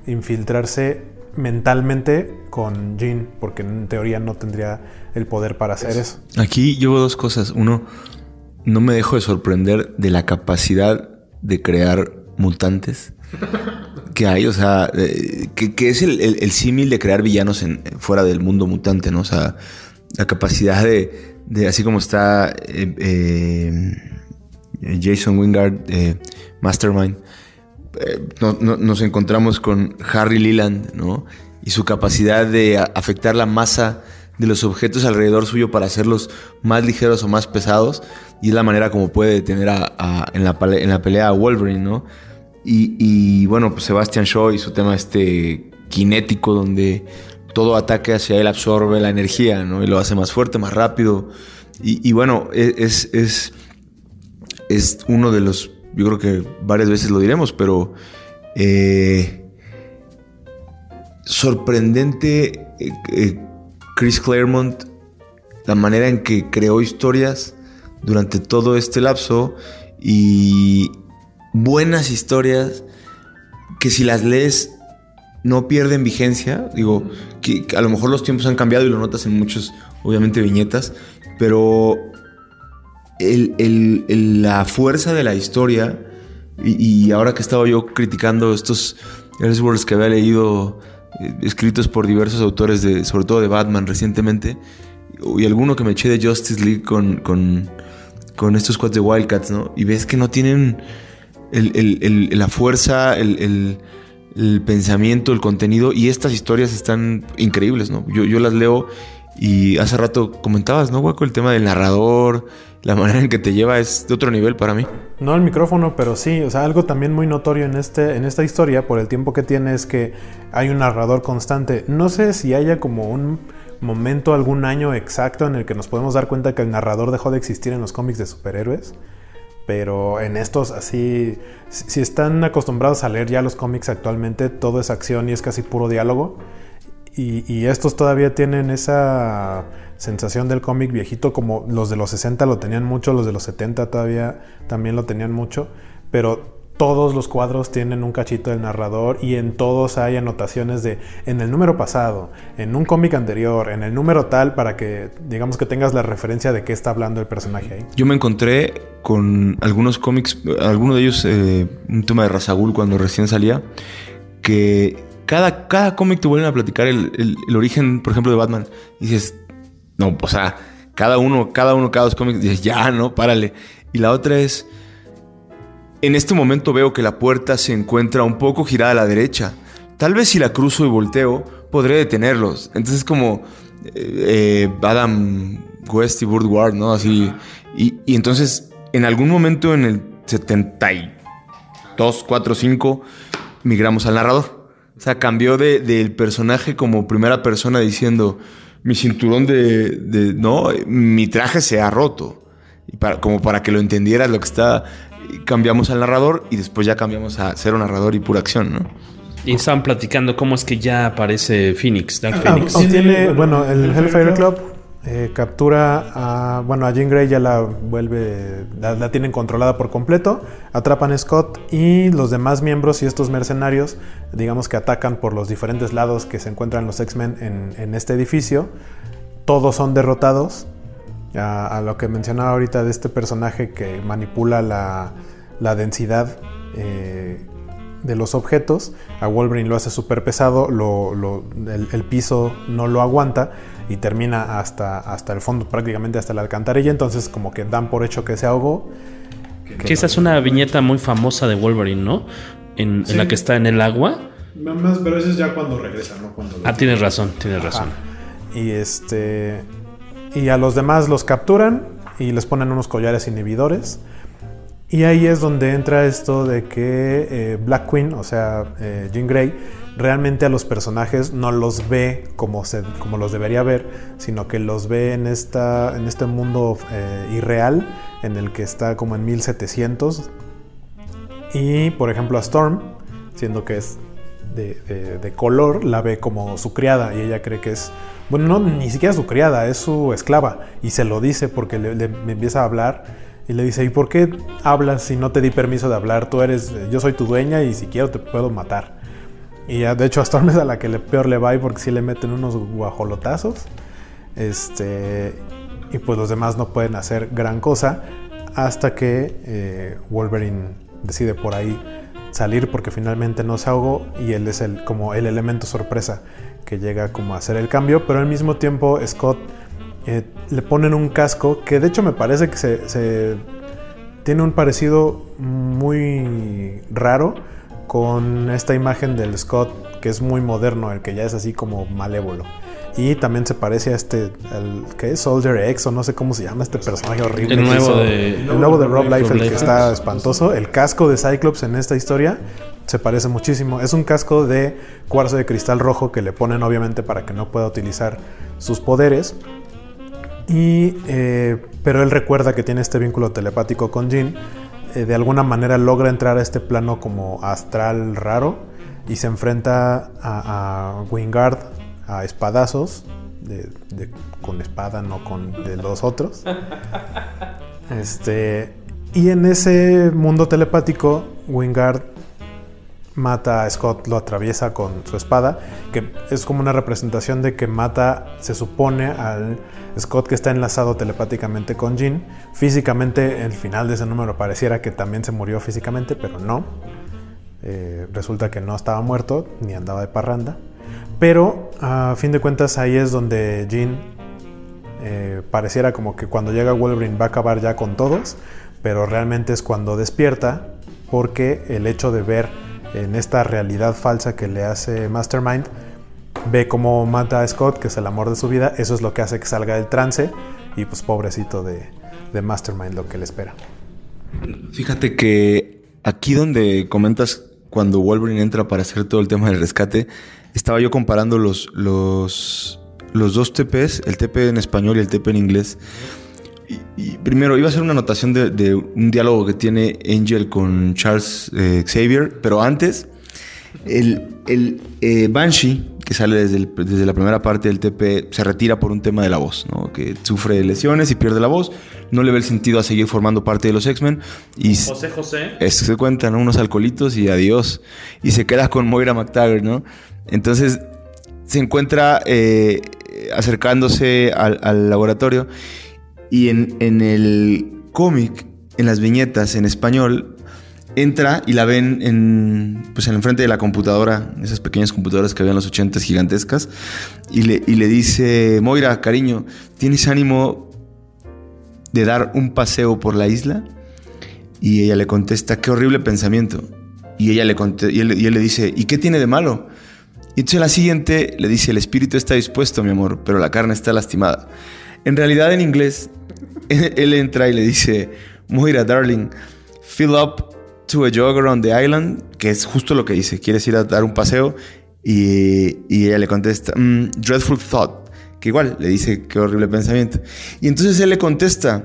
infiltrarse mentalmente con Jean, porque en teoría no tendría el poder para hacer eso. Aquí llevo dos cosas. Uno, no me dejo de sorprender de la capacidad de crear mutantes que hay, o sea, eh, que, que es el, el- el símil de crear villanos en, fuera del mundo mutante, ¿no? O sea, la capacidad de, de así como está eh, eh, Jason Wingard, eh, Mastermind, eh, no- no- nos encontramos con Harry Leland, ¿no? Y su capacidad de afectar la masa de los objetos alrededor suyo para hacerlos más ligeros o más pesados. Y es la manera como puede detener a, en, la, en la pelea a Wolverine, ¿no? Y, y, bueno, pues Sebastian Shaw y su tema este kinético donde todo ataque hacia él absorbe la energía, ¿no? Y lo hace más fuerte, más rápido. Y, y bueno, e- es, es, es uno de los, yo creo que varias veces lo diremos, pero eh, sorprendente eh, eh, Chris Claremont, la manera en que creó historias durante todo este lapso y buenas historias que si las lees no pierden vigencia. Digo, que, a lo mejor los tiempos han cambiado y lo notas en muchos, obviamente, viñetas, pero el- el- la fuerza de la historia, y, ahora que estaba yo criticando estos Elseworlds que había leído, escritos por diversos autores, de, sobre todo de Batman recientemente, y alguno que me eché de Justice League con, con, con estos cuates de Wildcats, ¿no? Y ves que no tienen el- el- el- la fuerza, el pensamiento, el contenido, y estas historias están increíbles, ¿no? Yo, yo las leo y hace rato comentabas, ¿no, Guaco? El tema del narrador, la manera en que te lleva es de otro nivel para mí. No el micrófono, pero sí, o sea, algo también muy notorio en, este, en esta historia, por el tiempo que tiene, es que hay un narrador constante. No sé si haya como un momento, algún año exacto en el que nos podemos dar cuenta que el narrador dejó de existir en los cómics de superhéroes. Pero en estos así, si están acostumbrados a leer ya los cómics actualmente, todo es acción y es casi puro diálogo. Y, estos todavía tienen esa sensación del cómic viejito, como los de los 60 lo tenían mucho, los de los 70 todavía también lo tenían mucho, pero todos los cuadros tienen un cachito del narrador y en todos hay anotaciones de en el número pasado, en un cómic anterior, en el número tal, para que digamos que tengas la referencia de qué está hablando el personaje ahí. Yo me encontré con algunos cómics, alguno de ellos, eh, un tema de Razagul cuando recién salía, que cada, cada cómic te vuelven a platicar el, el- el origen, por ejemplo, de Batman. Y dices, no, o sea, cada uno, cada uno, cada dos cómics, dices, ya, no, párale. Y la otra es, en este momento veo que la puerta se encuentra un poco girada a la derecha. Tal vez si la cruzo y volteo, podré detenerlos. Entonces como eh, eh, Adam West y Burt Ward, ¿no? Así. Y, y entonces, en algún momento en el 72, 4, 5, migramos al narrador. O sea, cambió de- del personaje como primera persona diciendo, mi cinturón de, de- no, mi traje se ha roto. Y para, como para que lo entendieras lo que está, cambiamos al narrador y después ya cambiamos a cero narrador y pura acción, ¿no? Y estaban platicando cómo es que ya aparece Phoenix, Dark Ah, Phoenix. obtiene, bueno, el Hellfire Club eh, captura a, bueno, a Jean Grey ya la vuelve, la, tienen controlada por completo, atrapan a Scott y los demás miembros y estos mercenarios, digamos que atacan por los diferentes lados que se encuentran los X-Men en, este edificio, todos son derrotados a, lo que mencionaba ahorita de este personaje que manipula la, la densidad eh, de los objetos. A Wolverine lo hace súper pesado, el, piso no lo aguanta y termina hasta, hasta el fondo, prácticamente hasta la alcantarilla. Entonces, como que dan por hecho que se ahogó. Que, que esa es una viñeta muy famosa de Wolverine, ¿no? En, sí. en la que está en el agua. Más, pero eso es ya cuando regresa, ¿no? Cuando ah, tienes razón, tienes Ajá. razón. Y este. Y a los demás los capturan y les ponen unos collares inhibidores. Y ahí es donde entra esto de que eh, Black Queen, o sea, eh, Jean Grey, realmente a los personajes no los ve como, se, como los debería ver, sino que los ve en, esta, en este mundo eh, irreal en el que está como en 1700. Y por ejemplo a Storm, siendo que es de, de, color, la ve como su criada y ella cree que es bueno, no, ni siquiera su criada, es su esclava. Y se lo dice porque le, le, le, empieza a hablar y le dice, ¿y por qué hablas si no te di permiso de hablar? Tú eres, yo soy tu dueña y si quiero te puedo matar. Y ya, de hecho a Storm es a la que le, peor le va porque sí le meten unos guajolotazos. Este, y pues los demás no pueden hacer gran cosa hasta que eh, Wolverine decide por ahí salir porque finalmente no se ahogó y él es el, como el elemento sorpresa que llega como a hacer el cambio, pero al mismo tiempo Scott eh, le ponen un casco que de hecho me parece que se, tiene un parecido muy raro con esta imagen del Scott que es muy moderno, el que ya es así como malévolo. Y también se parece a este, el, ¿qué es? Soldier X o no sé cómo se llama este personaje horrible. El nuevo, de, el nuevo de Rob Liefeld que está espantoso. El casco de Cyclops en esta historia se parece muchísimo. Es un casco de cuarzo de cristal rojo que le ponen obviamente para que no pueda utilizar sus poderes. Y, eh, pero él recuerda que tiene este vínculo telepático con Jean. Eh, de alguna manera logra entrar a este plano como astral raro y se enfrenta a, a Wingard a espadazos. De, de, con espada, no con de los otros. Este, y en ese mundo telepático, Wingard mata a Scott, lo atraviesa con su espada, que es como una representación de que mata, se supone, al Scott que está enlazado telepáticamente con Jean. Físicamente, el final de ese número pareciera que también se murió físicamente, pero no. Eh, resulta que no estaba muerto, ni andaba de parranda. Pero a fin de cuentas ahí es donde Jean eh, pareciera como que cuando llega Wolverine va a acabar ya con todos, pero realmente es cuando despierta porque el hecho de ver en esta realidad falsa que le hace Mastermind, ve cómo mata a Scott, que es el amor de su vida, eso es lo que hace que salga del trance y pues pobrecito de, de Mastermind lo que le espera. Fíjate que aquí donde comentas cuando Wolverine entra para hacer todo el tema del rescate, estaba yo comparando los, los, los dos TPs, el TP en español y el TP en inglés. Y, primero, iba a hacer una anotación de, de, un diálogo que tiene Angel con Charles eh, Xavier, pero antes, el, el eh, Banshee, que sale desde, el, desde, la primera parte del TP, se retira por un tema de la voz, ¿no? que sufre lesiones y pierde la voz, no le ve el sentido a seguir formando parte de los X-Men. Y José José. Se cuentan ¿no? unos alcoholitos y adiós. Y se queda con Moira McTaggart, ¿no? Entonces se encuentra eh, acercándose al, al laboratorio y en, en el cómic, en las viñetas en español, entra y la ven en, pues en el frente de la computadora, esas pequeñas computadoras que había en los 80 gigantescas, y le, y le dice, Moira, cariño, ¿tienes ánimo de dar un paseo por la isla? Y ella le contesta, qué horrible pensamiento. Y, ella le y, él, y él le dice, ¿y qué tiene de malo? Y entonces la siguiente le dice, el espíritu está dispuesto, mi amor, pero la carne está lastimada. En realidad en inglés, él entra y le dice, Moira, darling, fill up to a jog around the island, que es justo lo que dice, quieres ir a dar un paseo, y, y ella le contesta, mm, dreadful thought, que igual le dice, qué horrible pensamiento. Y entonces él le contesta,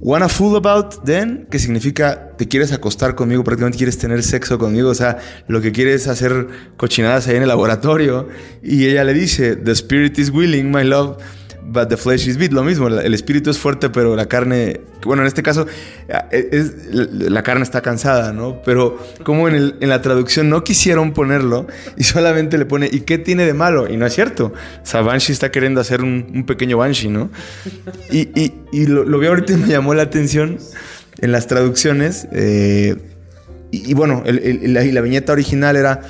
wanna fool about then, que significa, te quieres acostar conmigo, prácticamente quieres tener sexo conmigo, o sea, lo que quieres es hacer cochinadas ahí en el laboratorio. Y ella le dice, the spirit is willing, my love but the flesh is beat. Lo mismo, el espíritu es fuerte, pero la carne, bueno, en este caso, eh, es, la carne está cansada, ¿no? Pero como en, la traducción no quisieron ponerlo y solamente le pone, ¿y qué tiene de malo? Y no es cierto. O sea, Banshee está queriendo hacer un, pequeño Banshee, ¿no? Y, lo, vi ahorita y me llamó la atención en las traducciones. Eh, y, bueno, la, la viñeta original era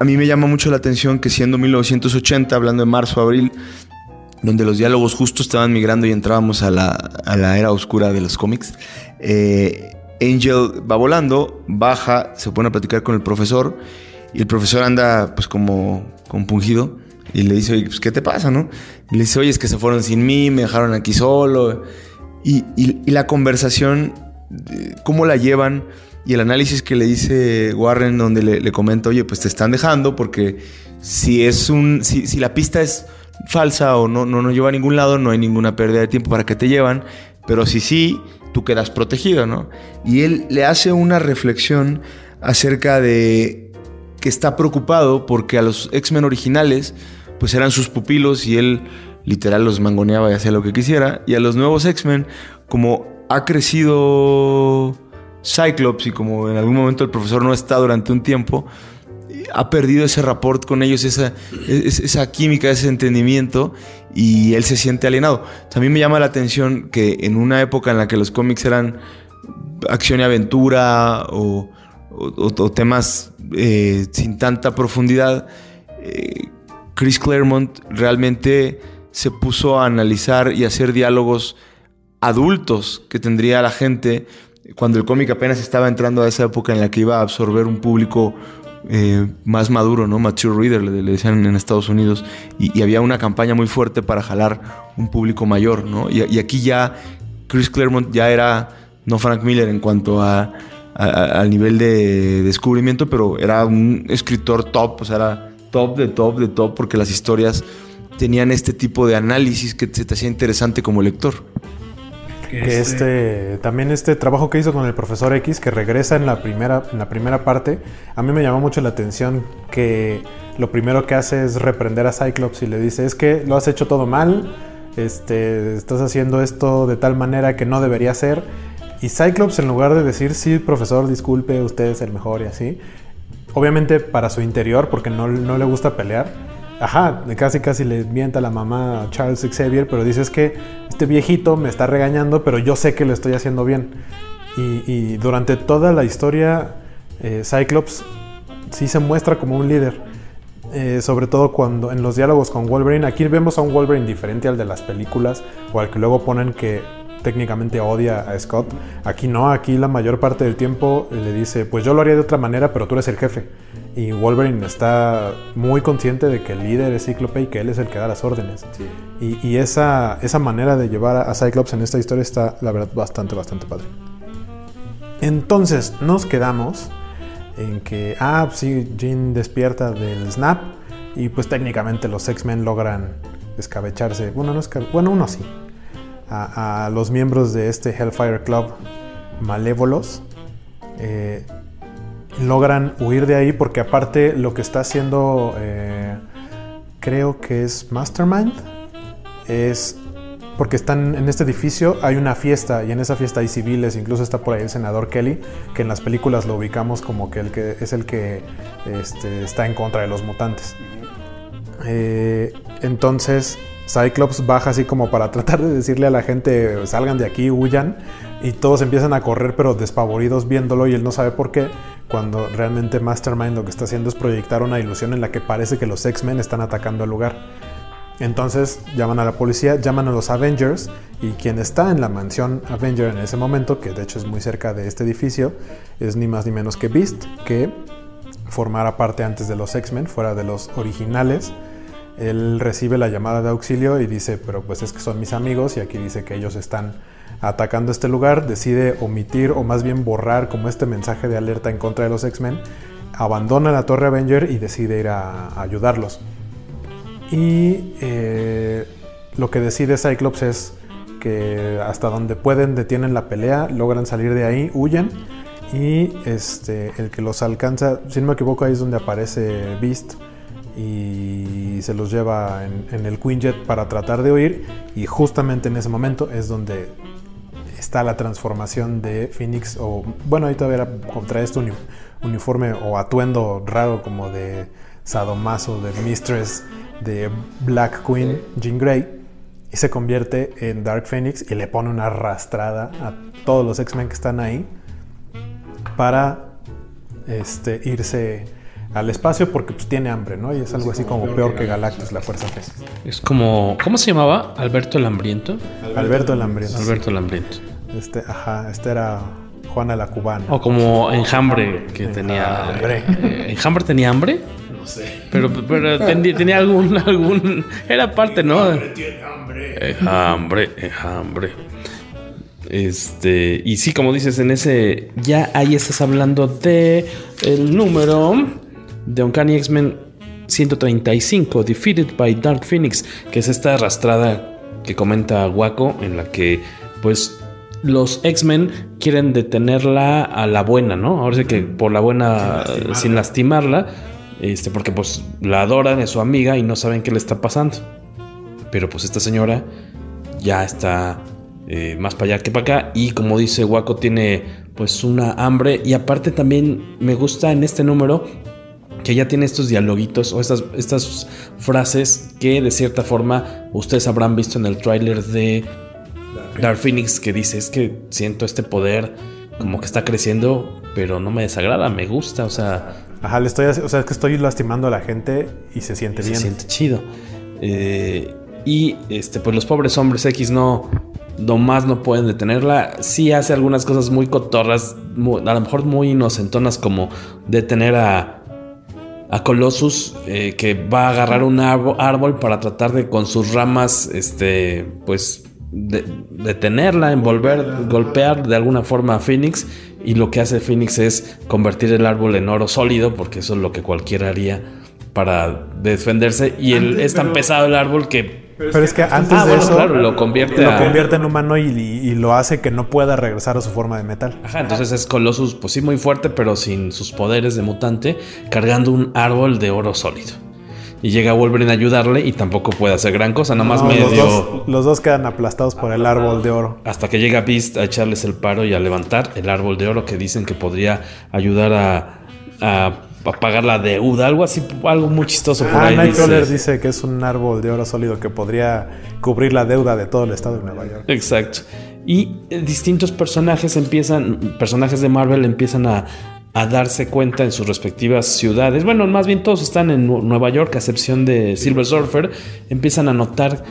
a mí me llama mucho la atención que siendo 1980, hablando de marzo, abril, donde los diálogos justo estaban migrando y entrábamos a la, era oscura de los cómics, eh, Angel va volando, baja, se pone a platicar con el profesor y el profesor anda pues como compungido y le dice, oye, pues ¿qué te pasa, no? Y le dice, oye, es que se fueron sin mí, me dejaron aquí solo. Y, y la conversación, eh, ¿cómo la llevan? Y el análisis que le dice Warren, donde le, comenta, oye, pues te están dejando porque si es un. Si, la pista es falsa o no, no, no lleva a ningún lado, no hay ninguna pérdida de tiempo para que te llevan. Pero si sí, tú quedas protegido, ¿no? Y él le hace una reflexión acerca de que está preocupado porque a los X-Men originales, pues eran sus pupilos y él literal los mangoneaba y hacía lo que quisiera. Y a los nuevos X-Men, como ha crecido Cyclops y como en algún momento el profesor no está durante un tiempo, ha perdido ese rapport con ellos, esa, esa química, ese entendimiento y él se siente alienado. También me llama la atención que en una época en la que los cómics eran acción y aventura o, temas eh, sin tanta profundidad, eh, Chris Claremont realmente se puso a analizar y hacer diálogos adultos que tendría la gente cuando el cómic apenas estaba entrando a esa época en la que iba a absorber un público eh, más maduro, ¿no? Mature reader, le, decían en Estados Unidos, y, había una campaña muy fuerte para jalar un público mayor, ¿no? Y, aquí ya Chris Claremont ya era, no Frank Miller en cuanto a, al nivel de descubrimiento, pero era un escritor top, o sea, era top de top de top, porque las historias tenían este tipo de análisis que se te hacía interesante como lector. Que este, también este trabajo que hizo con el profesor X, que regresa en la, primera, en la primera parte, a mí me llamó mucho la atención que lo primero que hace es reprender a Cyclops y le dice, es que lo has hecho todo mal, este, estás haciendo esto de tal manera que no debería ser. Y Cyclops, en lugar de decir, sí, profesor, disculpe, usted es el mejor y así, obviamente para su interior, porque no, no le gusta pelear, Ajá, casi casi le mienta la mamá a Charles Xavier, pero dice es que este viejito me está regañando, pero yo sé que lo estoy haciendo bien. Y, durante toda la historia, eh, Cyclops sí se muestra como un líder. Eh, sobre todo cuando en los diálogos con Wolverine, aquí vemos a un Wolverine diferente al de las películas o al que luego ponen que técnicamente odia a Scott. Aquí no, aquí la mayor parte del tiempo le dice, pues yo lo haría de otra manera, pero tú eres el jefe. Y Wolverine está muy consciente de que el líder es Cíclope y que él es el que da las órdenes. Y, esa, esa, manera de llevar a Cyclops en esta historia está, la verdad, bastante, bastante padre. Entonces, nos quedamos en que, ah, sí, Jean despierta del snap y pues técnicamente los X-Men logran escabecharse. Bueno, no bueno, uno sí, a, los miembros de este Hellfire Club malévolos. Eh, logran huir de ahí porque aparte lo que está haciendo eh, creo que es Mastermind es porque están en este edificio hay una fiesta y en esa fiesta hay civiles incluso está por ahí el senador Kelly que en las películas lo ubicamos como que, el que es el que este, está en contra de los mutantes. Eh, entonces Cyclops baja así como para tratar de decirle a la gente salgan de aquí, huyan, y todos empiezan a correr pero despavoridos viéndolo y él no sabe por qué, cuando realmente Mastermind lo que está haciendo es proyectar una ilusión en la que parece que los X-Men están atacando el lugar. Entonces llaman a la policía, llaman a los Avengers y quien está en la mansión Avenger en ese momento, que de hecho es muy cerca de este edificio, es ni más ni menos que Beast, que formara parte antes de los X-Men, fuera de los originales él recibe la llamada de auxilio y dice, pero pues es que son mis amigos y aquí dice que ellos están atacando este lugar, decide omitir o más bien borrar como este mensaje de alerta en contra de los X-Men, abandona la Torre Avenger y decide ir a, ayudarlos. Y eh, lo que decide Cyclops es que hasta donde pueden detienen la pelea, logran salir de ahí, huyen y este, el que los alcanza, si no me equivoco ahí es donde aparece Beast y se los lleva en, en el Quinjet para tratar de huir y justamente en ese momento es donde está la transformación de Phoenix o bueno ahí todavía contra este uni, uniforme o atuendo raro como de sadomaso de Mistress de Black Queen Jean Grey y se convierte en Dark Phoenix y le pone una arrastrada a todos los X-Men que están ahí para este, irse al espacio porque pues tiene hambre, ¿no? Y es algo así como peor que Galactus, la fuerza G. Es como, ¿cómo se llamaba? Alberto el Hambriento. Alberto el Hambriento. Alberto el Hambriento. Este, ajá, este era Juana la Cubana. O como Enjambre, que tenía... Hambre. Eh, ¿Enjambre tenía hambre? No sé. Pero, pero ten- tenía algún, algún... Era parte, ¿no? Enjambre, enjambre. Este, y sí, como dices, en ese ya ahí estás hablando de el número de Uncanny X-Men 135, Defeated by Dark Phoenix, que es esta arrastrada que comenta Waco, en la que pues los X-Men quieren detenerla a la buena, ¿no? Ahora sí que por la buena, sin lastimarla, este, porque pues la adoran, es su amiga y no saben qué le está pasando. Pero pues esta señora ya está eh, más para allá que para acá. Y como dice Waco, tiene pues una hambre. Y aparte también me gusta en este número que ya tiene estos dialoguitos o estas, estas frases que de cierta forma ustedes habrán visto en el tráiler de Dark Phoenix que dice es que siento este poder como que está creciendo pero no me desagrada, me gusta, o sea... Ajá, le estoy, o sea, es que estoy lastimando a la gente y se siente se bien. siente chido. Eh, y este, pues los pobres hombres X no, nomás no pueden detenerla. Sí hace algunas cosas muy cotorras, muy- a lo mejor muy inocentonas, como detener a, a Colossus, eh, que va a agarrar un árbol para tratar de con sus ramas, este, pues de- detenerla, envolver, golpear de alguna forma a Phoenix. Y lo que hace Phoenix es convertir el árbol en oro sólido, porque eso es lo que cualquiera haría para defenderse. Y el, es tan pesado el árbol que. Pero es que antes Ah, de bueno, eso claro, lo convierte lo a- convierte en humano y, y lo hace que no pueda regresar a su forma de metal. Ajá, entonces es Colossus, pues sí, muy fuerte, pero sin sus poderes de mutante, cargando un árbol de oro sólido. Y llega Wolverine a ayudarle y tampoco puede hacer gran cosa, nada más No, medio. los, dos, los dos quedan aplastados por el árbol de oro. Hasta que llega Beast a echarles el paro y a levantar el árbol de oro que dicen que podría ayudar a, a, a pagar la deuda, algo así, algo muy chistoso por Ah, ahí. Nightcrawler dice. dice que es un árbol de oro sólido que podría cubrir la deuda de todo el estado de Nueva York. Exacto. Y eh, distintos personajes empiezan, personajes de Marvel empiezan a, a darse cuenta en sus respectivas ciudades. Bueno, más bien todos están en Nu- Nueva York, a excepción de Silver Surfer. Empiezan a notar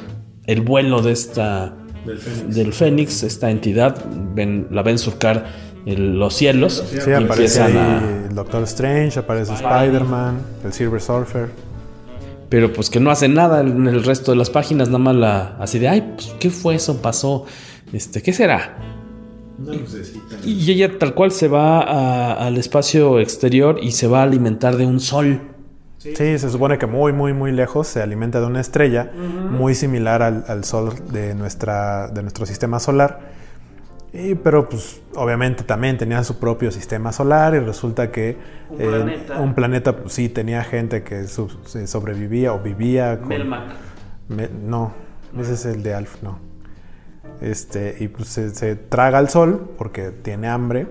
el vuelo de esta del Fénix, esta entidad. Ven, la ven surcar el- los cielos. Sí, y aparece empiezan ahí a- el Doctor Strange, aparece Spider-Man, el Silver Surfer. pero pues que no hace nada en el resto de las páginas, nada más la así de, ay, pues, ¿qué fue eso? Pasó, este, ¿qué será? Y ella tal cual se va a- al espacio exterior y se va a alimentar de un sol. Sí, se supone que muy, muy, muy lejos se alimenta de una estrella muy similar al, al sol de, nuestra, de nuestro sistema solar. Y, pero pues obviamente también tenía su propio sistema solar y resulta que Un eh, planeta. un planeta, pues sí tenía gente que sobrevivía o vivía con... Melmac. Me- no, ese es el de Alf, no. Este, y pues se, se traga al sol porque tiene hambre.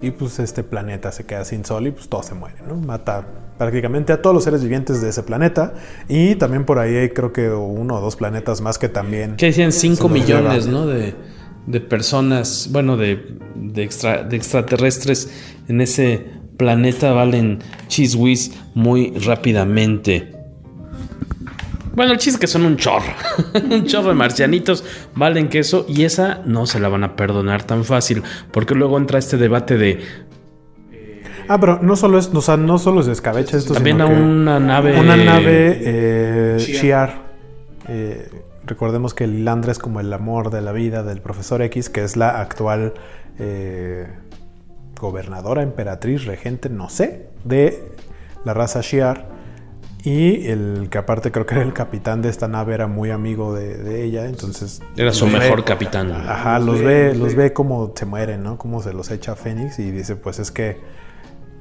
Y pues este planeta se queda sin sol y pues todo se muere, ¿no? Mata prácticamente a todos los seres vivientes de ese planeta. Y también por ahí hay creo que uno o dos planetas más que también. Que decían 5 se los millones. ¿no? De, de personas, bueno, de, de, extra- de extraterrestres en ese planeta valen chiswis muy rápidamente. Bueno, el chiste es que son un chorro. un chorro de marcianitos valen queso y esa no se la van a perdonar tan fácil. Porque luego entra este debate de Ah, pero no solo es, o sea, no solo se escabecha esto, También sino a que una nave- Una nave eh, Shi'ar. Eh, recordemos que Lilandra es como el amor de la vida del profesor X, que es la actual eh, gobernadora, emperatriz, regente, no sé, de la raza Shi'ar. Y el que aparte creo que era el capitán de esta nave era muy amigo de, de ella, entonces... Era su mejor capitán. Ajá, los ve, los ve cómo se mueren, ¿no? Cómo se los echa Fénix y dice, pues es que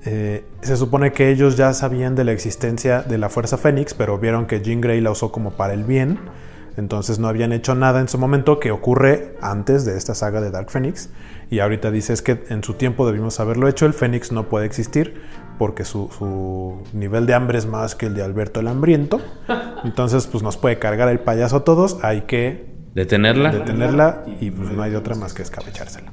Eh, se supone que ellos ya sabían de la existencia de la Fuerza Fénix, pero vieron que Jean Grey la usó como para el bien. Entonces no habían hecho nada en su momento que ocurre antes de esta saga de Dark Phoenix. Y ahorita dice es que en su tiempo debimos haberlo hecho. El Fénix no puede existir porque su, su, nivel de hambre es más que el de Alberto el Hambriento. Entonces pues nos puede cargar el payaso a todos. Hay que detenerla. Detenerla y pues no hay de otra más que escabechársela.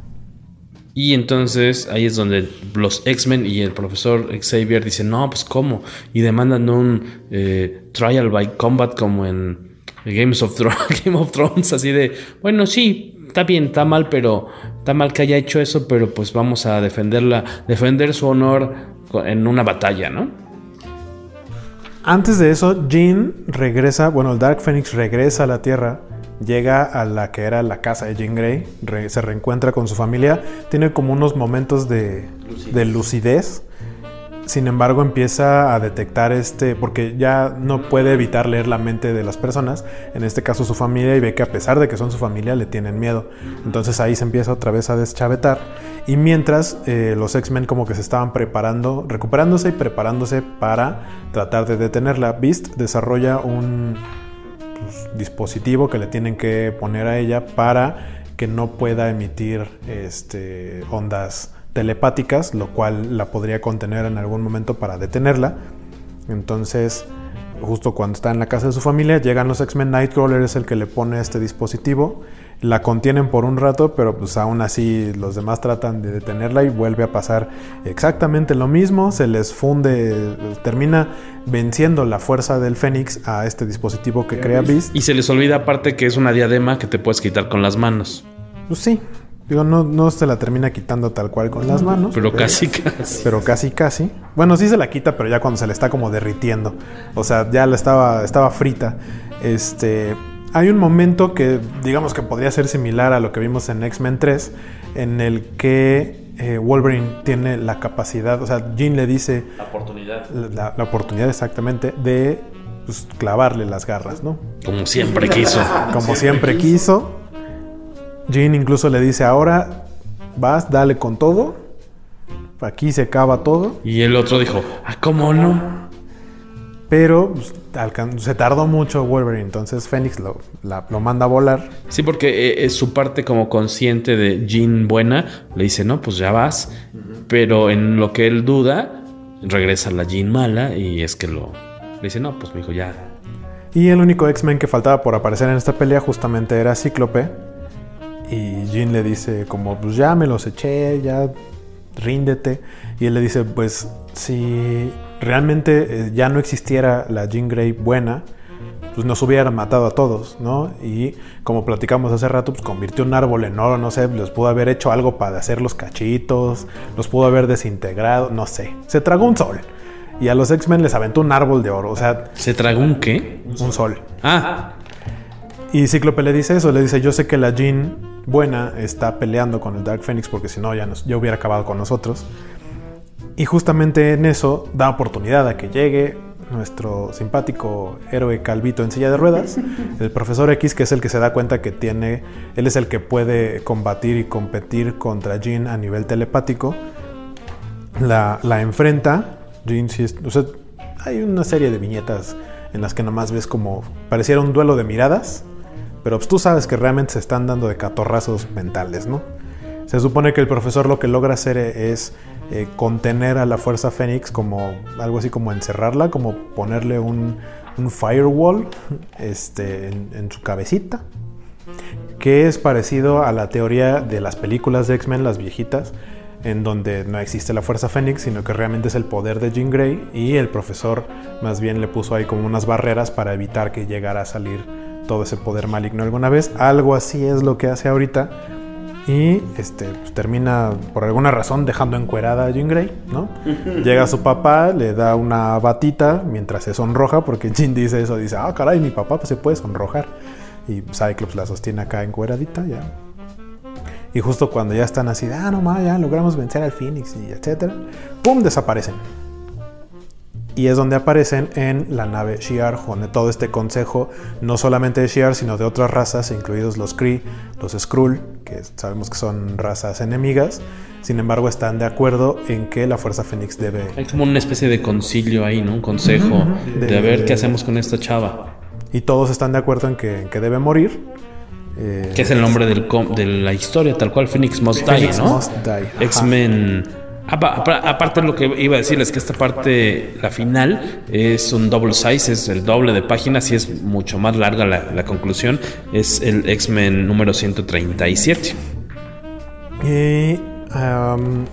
Y entonces ahí es donde los X-Men y el profesor Xavier dicen, no, pues cómo. Y demandan un eh, trial by combat como en Games of Game of Thrones, así de, bueno, sí, está bien, está mal, pero está mal que haya hecho eso, pero pues vamos a defenderla, defender su honor en una batalla, ¿no? Antes de eso, Jean regresa, bueno, el Dark Phoenix regresa a la Tierra, llega a la que era la casa de Jean Grey, se reencuentra con su familia, tiene como unos momentos de de lucidez sin embargo, empieza a detectar este, porque ya no puede evitar leer la mente de las personas, en este caso su familia, y ve que a pesar de que son su familia, le tienen miedo. Entonces ahí se empieza otra vez a deschavetar. Y mientras eh, los X-Men como que se estaban preparando, recuperándose y preparándose para tratar de detenerla, Beast desarrolla un pues, dispositivo que le tienen que poner a ella para que no pueda emitir este, ondas telepáticas, lo cual la podría contener en algún momento para detenerla. Entonces, justo cuando está en la casa de su familia, llegan los X-Men, Nightcrawler es el que le pone este dispositivo, la contienen por un rato, pero pues aún así los demás tratan de detenerla y vuelve a pasar exactamente lo mismo, se les funde, termina venciendo la fuerza del Fénix a este dispositivo que crea Beast. Y se les olvida aparte que es una diadema que te puedes quitar con las manos. Pues sí, Digo, no, no se la termina quitando tal cual con las manos. Pero, casi, casi. Pero casi, casi. Bueno, sí se la quita, pero ya cuando se le está como derritiendo. O sea, ya la estaba, estaba frita. Este. Hay un momento que, digamos que podría ser similar a lo que vimos en X-Men 3, en el que eh, Wolverine tiene la capacidad, o sea, Jean le dice... La oportunidad. La, la oportunidad exactamente de pues, clavarle las garras, ¿no? Como siempre quiso. Como siempre quiso. Jean incluso le dice, ahora vas, dale con todo. Aquí se acaba todo. Y el otro dijo, ah, ¿cómo no? Pero pues, se tardó mucho Wolverine, entonces Fénix lo, lo, manda a volar. Sí, porque eh, es su parte como consciente de Jean buena. Le dice, no, pues ya vas. Pero en lo que él duda, regresa la Jean mala y es que lo... Le dice, no, pues me dijo, ya. Y el único X-Men que faltaba por aparecer en esta pelea justamente era Cíclope y Jean le dice como, pues ya me los eché, ya ríndete. Y él le dice, pues si realmente eh, ya no existiera la Jean Grey buena, pues nos hubieran matado a todos, ¿no? Y como platicamos hace rato, pues convirtió un árbol en oro, no sé, les pudo haber hecho algo para hacer los cachitos, los pudo haber desintegrado, no sé. Se tragó un sol. Y a los X-Men les aventó un árbol de oro, o sea... ¿Se tragó un qué? Un sol. Ah. Y Cíclope le dice eso, le dice, yo sé que la Jean buena está peleando con el Dark Phoenix porque si no ya, nos, ya hubiera acabado con nosotros. Y justamente en eso da oportunidad a que llegue nuestro simpático héroe calvito en silla de ruedas, el profesor X, que es el que se da cuenta que tiene, él es el que puede combatir y competir contra Jean a nivel telepático. La, la enfrenta. Jean sí o sea, hay una serie de viñetas en las que nomás ves como pareciera un duelo de miradas pero pues, tú sabes que realmente se están dando de catorrazos mentales, ¿no? Se supone que el profesor lo que logra hacer es eh, contener a la fuerza Fénix como algo así como encerrarla, como ponerle un, firewall este, en, su cabecita, que es parecido a la teoría de las películas de X-Men, las viejitas, en donde no existe la fuerza Fénix, sino que realmente es el poder de Jean Grey y el profesor más bien le puso ahí como unas barreras para evitar que llegara a salir todo ese poder maligno alguna vez. Algo así es lo que hace ahorita. Y este, pues, termina por alguna razón dejando encuerada a Jean Grey, ¿no? Llega su papá, le da una batita mientras se sonroja, porque Jean dice eso, dice, ah, caray, mi papá pues, se puede sonrojar. Y Cyclops la sostiene acá encueradita, ya. Y justo cuando ya están así, ah, no más, ya logramos vencer al Phoenix y etcétera, ¡pum! desaparecen. Y es donde aparecen en la nave Shi'ar, donde todo este consejo, no solamente de Shi'ar, sino de otras razas, incluidos los Kree, los Skrull, que sabemos que son razas enemigas, sin embargo están de acuerdo en que la Fuerza Fénix debe... Hay como una especie de concilio ahí, ¿no? Un consejo de, de, ver qué hacemos con esta chava. Y todos están de acuerdo en que, en que debe morir. Eh, que es el nombre del de la historia, tal cual Phoenix Must Die, ¿no? Must Die. X-Men Aparte lo que iba a decir es que esta parte, la final, es un double size, es el doble de páginas y es mucho más larga la, la conclusión. Es el X-Men número 137. Y um,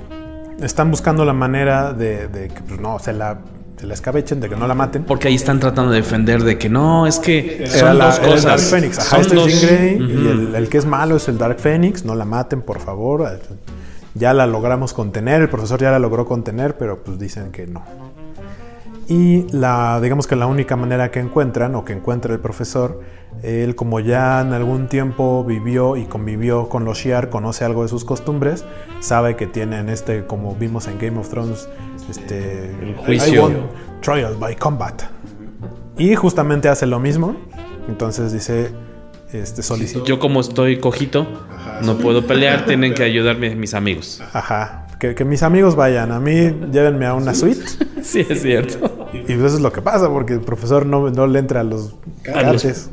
están buscando la manera de, de que pues, no se la se la escabechen, de que no la maten. Porque ahí están tratando de defender de que no, es que Era son la- dos era el cosas. Dark Phoenix. Ajá, Son este es Jean Grey y el, el que es malo es el Dark Phoenix. No la maten, por favor. Ya la logramos contener, el profesor ya la logró contener, pero pues dicen que no. Y la, digamos que la única manera que encuentran, o que encuentra el profesor, él como ya en algún tiempo vivió y convivió con los Shi'ar, conoce algo de sus costumbres, sabe que tienen este, como vimos en Game of Thrones, este El juicio. Trial by combat. Y justamente hace lo mismo. Entonces dice, este solicita. Yo como estoy cojito, no puedo pelear, tienen que ayudarme mis amigos. Ajá. Que, que mis amigos vayan, a mí llévenme a una suite. Sí, es cierto. Y eso es lo que pasa, porque el profesor no, no le entra a los cates.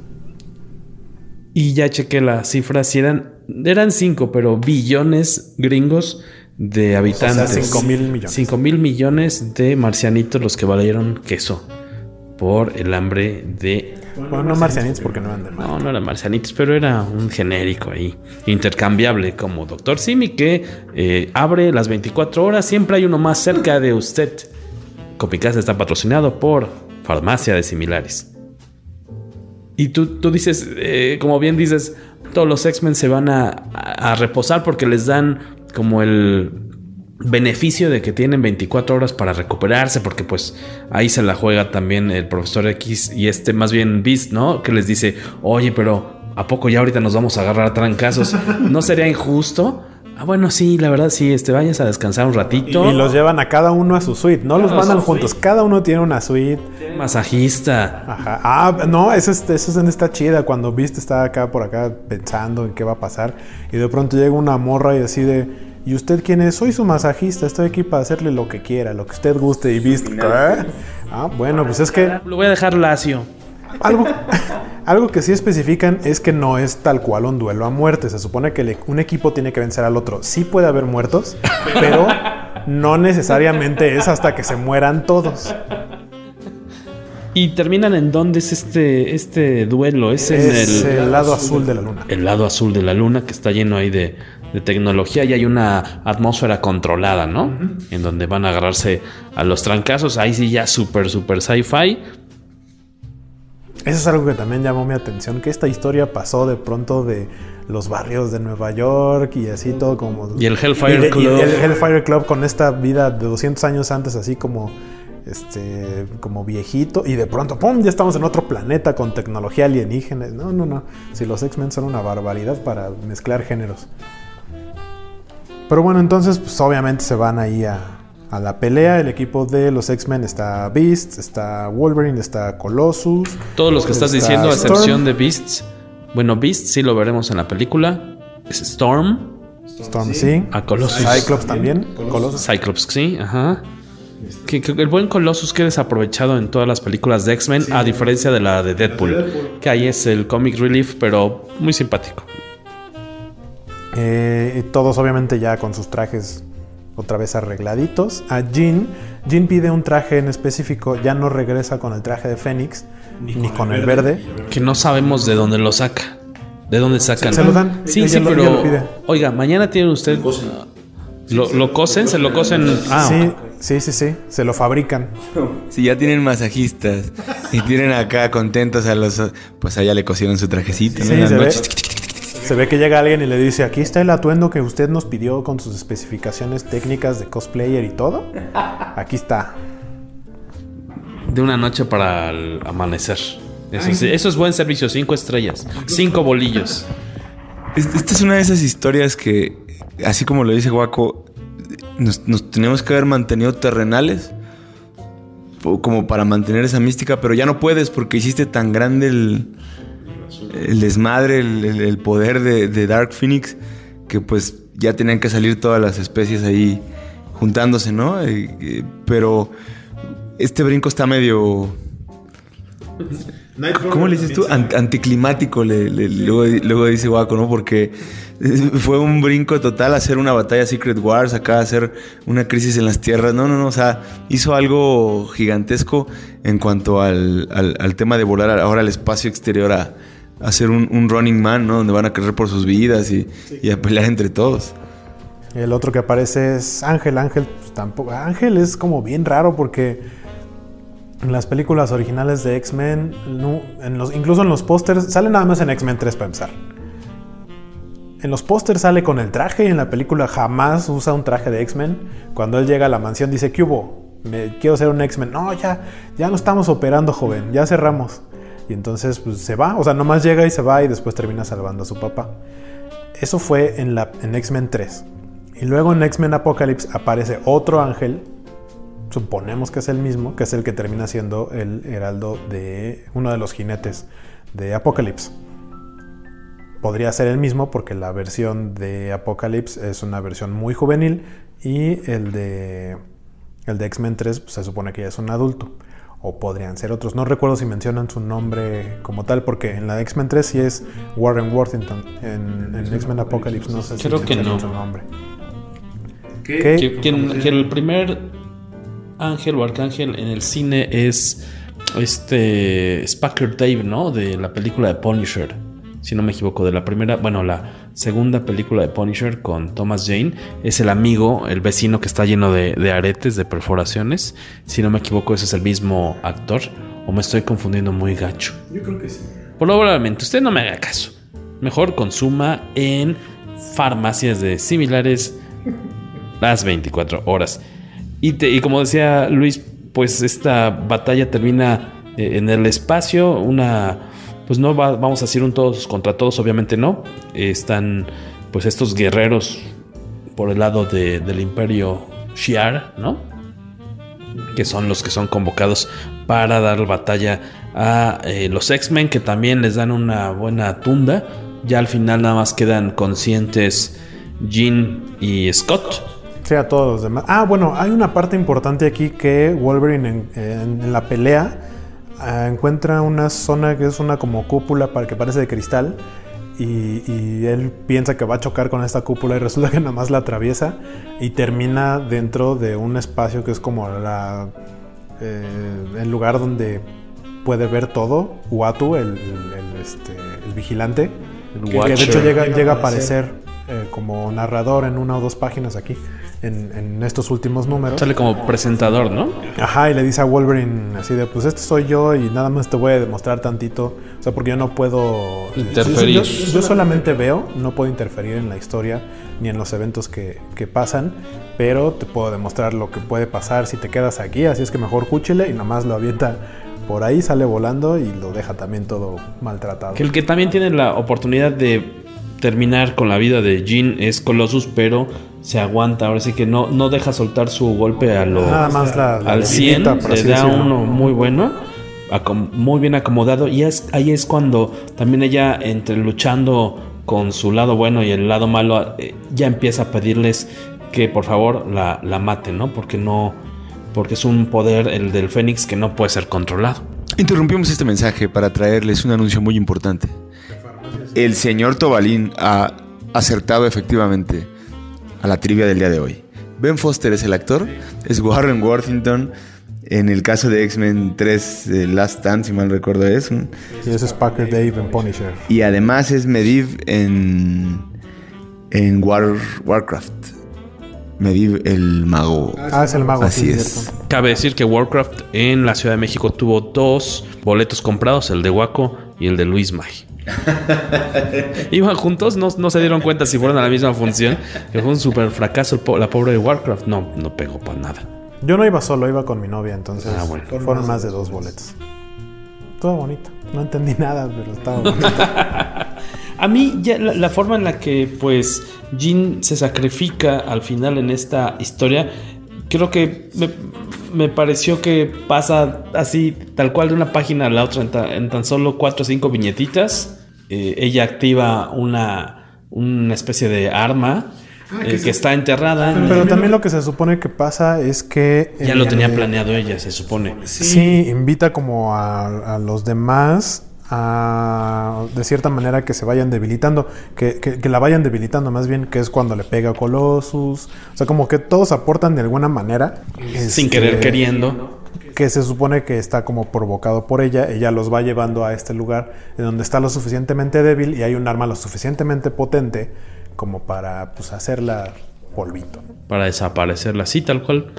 Y ya chequé las cifras, eran, eran cinco, pero billones gringos de habitantes. cinco mil millones. 5 mil millones de marcianitos los que valieron queso por el hambre de... Bueno, no marcianitos porque no eran de mar. No, no eran marcianitos, pero era un genérico ahí, intercambiable como Doctor Simi que eh, abre las 24 horas, siempre hay uno más cerca de usted. Copicasa está patrocinado por Farmacia de Similares. Y tú, tú dices, eh, como bien dices, todos los X-Men se van a, a- a reposar porque les dan como el beneficio de que tienen 24 horas para recuperarse, porque pues ahí se la juega también el profesor X y este más bien Beast, ¿no? Que les dice, oye, pero ¿a poco ya ahorita nos vamos a agarrar a trancazos? ¿No sería injusto? Ah, bueno, sí, la verdad sí, este, vayas a descansar un ratito. Y los llevan a cada uno a su suite. No los mandan juntos. Cada uno tiene una suite. Masajista. Ajá. Ah, no, esa es, esa escena está chida. Cuando Beast está acá por acá pensando en qué va a pasar. Y de pronto llega una morra y decide. ¿Y usted quién es? Soy su masajista. Estoy aquí para hacerle lo que quiera, lo que usted guste. Y Beast. ¿qué? Ah, bueno, pues es que. Lo voy a dejar lacio. Algo, algo que sí especifican es que no es tal cual un duelo a muerte. Se supone que le- un equipo tiene que vencer al otro. Sí puede haber muertos, pero no necesariamente es hasta que se mueran todos. Y terminan en dónde es este, este duelo. Es en Es el, el lado azul de la luna. el lado azul de la luna que está lleno ahí de, de tecnología y hay una atmósfera controlada, ¿no? En donde van a agarrarse a los trancazos. Ahí sí ya súper, súper sci-fi. Eso es algo que también llamó mi atención, que esta historia pasó de pronto de los barrios de Nueva York y así todo como... Y el Hellfire y de- y Club. el Hellfire Club con esta vida de 200 años antes así como... Este, como viejito y de pronto, ¡pum! Ya estamos en otro planeta con tecnología alienígena. No, no, no. Si los X-Men son una barbaridad para mezclar géneros. Pero bueno, entonces, pues obviamente se van ahí a, a la pelea. El equipo de los X-Men está Beast, está Wolverine, está Colossus. Todos los que estás está diciendo, a excepción de Beasts. Bueno, Beast sí lo veremos en la película. Es Storm. Storm sí. A Colossus. Cyclops también. Colossus. Cyclops, sí, ajá. Que, que el buen Colossus quede desaprovechado en todas las películas de X-Men, a diferencia de la de Deadpool, que ahí es el comic relief, pero muy simpático. Eh, y todos obviamente ya con sus trajes otra vez arregladitos. A Jean, Jean pide un traje en específico, ya no regresa con el traje de Fénix, ni, con el verde. Que no sabemos de dónde lo saca. ¿De dónde sacan? Se lo dan. Sí, Ella sí, lo- pero. lo pide. Oiga, mañana tiene usted. Lo, lo cosen, se lo cosen. Ah, sí, sí, sí, sí, se lo fabrican. Si ya tienen masajistas y tienen acá contentos a los... Pues allá le cosieron su trajecito. Sí, En las se ve, noches. Se ve que llega alguien y le dice, aquí está el atuendo que usted nos pidió con sus especificaciones técnicas de cosplayer y todo. Aquí está. de una noche para el amanecer. Eso, sí, eso es buen servicio, cinco estrellas, cinco bolillos. Es- Esta es una de esas historias que, así como lo dice Guaco, nos, nos tenemos que haber mantenido terrenales. como para mantener esa mística, pero ya no puedes porque hiciste tan grande el, el desmadre, el, el poder de, de, Dark Phoenix, que pues ya tenían que salir todas las especies ahí juntándose, ¿no? pero este brinco está medio... ¿Cómo le dices tú? anticlimático, le, luego, luego, dice Waco, ¿no? Porque fue un brinco total hacer una batalla Secret Wars, acá hacer una crisis en las tierras. No, no, no, o sea, hizo algo gigantesco en cuanto al, al, tema de volar ahora al espacio exterior a, hacer un, running man, ¿no? Donde van a correr por sus vidas y, y, a pelear entre todos. El otro que aparece es Ángel. Ángel, pues, tampoco. Ángel es como bien raro porque en las películas originales de X-Men, incluso en los pósters, sale nada más en X-Men 3 para empezar. En los pósters sale con el traje y en la película jamás usa un traje de X-Men. Cuando él llega a la mansión dice, ¿qué hubo? Me, quiero ser un X-Men. No, ya, ya no estamos operando, joven, ya cerramos. Y entonces pues, se va, o sea, nomás llega y se va y después termina salvando a su papá. Eso fue en, la, en X-Men 3. Y luego en X-Men Apocalypse aparece otro ángel suponemos que es el mismo, que es el que termina siendo el heraldo de uno de los jinetes de Apocalypse. Podría ser el mismo porque la versión de Apocalypse es una versión muy juvenil y el de, el de X-Men 3 pues, se supone que ya es un adulto. O podrían ser otros. No recuerdo si mencionan su nombre como tal, porque en la X-Men 3 sí es Warren Worthington. En, X-Men Apocalypse no sé Creo que no. su nombre. Que, que el primer ángel o arcángel en el cine es este Spacker Dave, ¿no? De la película de Punisher. Si no me equivoco, de la primera, bueno, la segunda película de Punisher con Thomas Jane. Es el amigo, el vecino que está lleno de, aretes, de perforaciones. Si no me equivoco, ese es el mismo actor. O me estoy confundiendo muy gacho. Yo creo que sí. Probablemente, usted no me haga caso. Mejor consuma en farmacias de similares las 24 horas. Y, como decía Luis, pues esta batalla termina eh, en el espacio, una, pues no vamos a decir un todos contra todos, obviamente no. están pues estos guerreros por el lado del imperio Shiar, ¿no? Que son los que son convocados para dar batalla a eh, los X-Men, que también les dan una buena tunda. Ya al final nada más quedan conscientes Jean y Scott Sí, a todos los demás. Ah, bueno, hay una parte importante aquí que Wolverine en, la pelea ah, encuentra una zona que es una como cúpula para que parece de cristal. Y, él piensa que va a chocar con esta cúpula y resulta que nada más la atraviesa y termina dentro de un espacio que es como la, eh, el lugar donde puede ver todo. Uatu, el, este, vigilante. que, de hecho llega, llega a aparecer eh, como narrador en una o dos páginas aquí en, estos últimos números. Sale como presentador, ¿no? Ajá, y le dice a Wolverine así de, pues este soy yo y nada más te voy a demostrar tantito, o sea, porque yo no puedo... Interferir. Yo, solamente veo, no puedo interferir en la historia ni en los eventos que, que, pasan, pero te puedo demostrar lo que puede pasar si te quedas aquí, así es que mejor cúchele y nada más lo avienta por ahí, sale volando y lo deja también todo maltratado. Que el que también tiene la oportunidad de terminar con la vida de Jean es Colossus, pero se aguanta. Ahora sí que no, no deja soltar su golpe a lo, al 100. le da uno muy bueno, muy bien acomodado. Y es, ahí es cuando también ella, entre luchando con su lado bueno y el lado malo, eh, ya empieza a pedirles que por favor la, la maten, ¿no? Porque no. Porque es un poder, el del Fénix, que no puede ser controlado. Interrumpimos este mensaje para traerles un anuncio muy importante el señor Tobalín ha acertado efectivamente a la trivia del día de hoy. Ben Foster es el actor, es Warren Worthington. En el caso de X-Men 3, Last Stand, si mal recuerdo, es. Y ese es Packer Dave en Punisher. Y además es Mediv en, en Warcraft. Mediv el mago. Ah, es el mago. Así es. Cabe decir que Warcraft en la Ciudad de México tuvo dos boletos comprados, el de Waco y el de Luis May. Iban juntos, no, no, se dieron cuenta si fueron a la misma función. Que fue un super fracaso la pobre de Warcraft. No, no pegó para nada. Yo no iba solo, iba con mi novia, entonces ah, fueron más de dos boletos. Todo bonito. No entendí nada, pero estaba bonito. a mí ya la, forma en la que pues Jean se sacrifica al final en esta historia creo que me, pareció que pasa así, tal cual de una página a la otra en, tan solo cuatro o cinco viñetitas. Eh, ella activa una, una especie de arma ah, eh, que, está enterrada. Pero, también lo que se supone que pasa es que... Ya lo tenía planeado ella, se supone. Sí, invita como a, a los demás de cierta manera que se vayan debilitando, que, que, la vayan debilitando más bien, que es cuando le pega Colossus. O sea, como que todos aportan de alguna manera. Sin querer este, queriendo. Que se supone que está como provocado por ella. Ella los va llevando a este lugar en donde está lo suficientemente débil y hay un arma lo suficientemente potente como para pues, hacerla polvito. Para desaparecerla así, tal cual.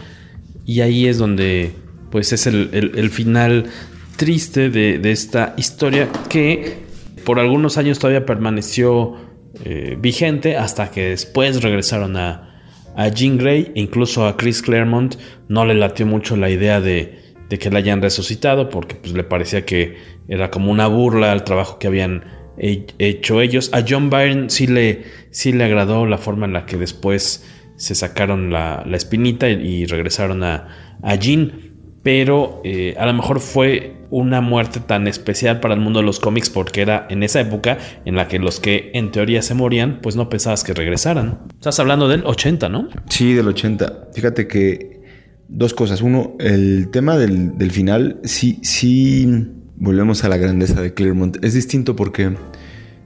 Y ahí es donde pues es el, el final triste de, esta historia que por algunos años todavía permaneció eh, vigente hasta que después regresaron a, a Jean Grey e incluso a Chris Claremont no le latió mucho la idea de, que la hayan resucitado porque pues, le parecía que era como una burla al trabajo que habían hecho ellos. A John Byrne sí le, sí le agradó la forma en la que después se sacaron la, espinita y, regresaron a, a Jean pero eh, a lo mejor fue una muerte tan especial para el mundo de los cómics porque era en esa época en la que los que en teoría se morían, pues no pensabas que regresaran. Estás hablando del 80, ¿no? Sí, del 80. Fíjate que dos cosas. Uno, el tema del, del final, sí, sí, volvemos a la grandeza de Claremont. Es distinto porque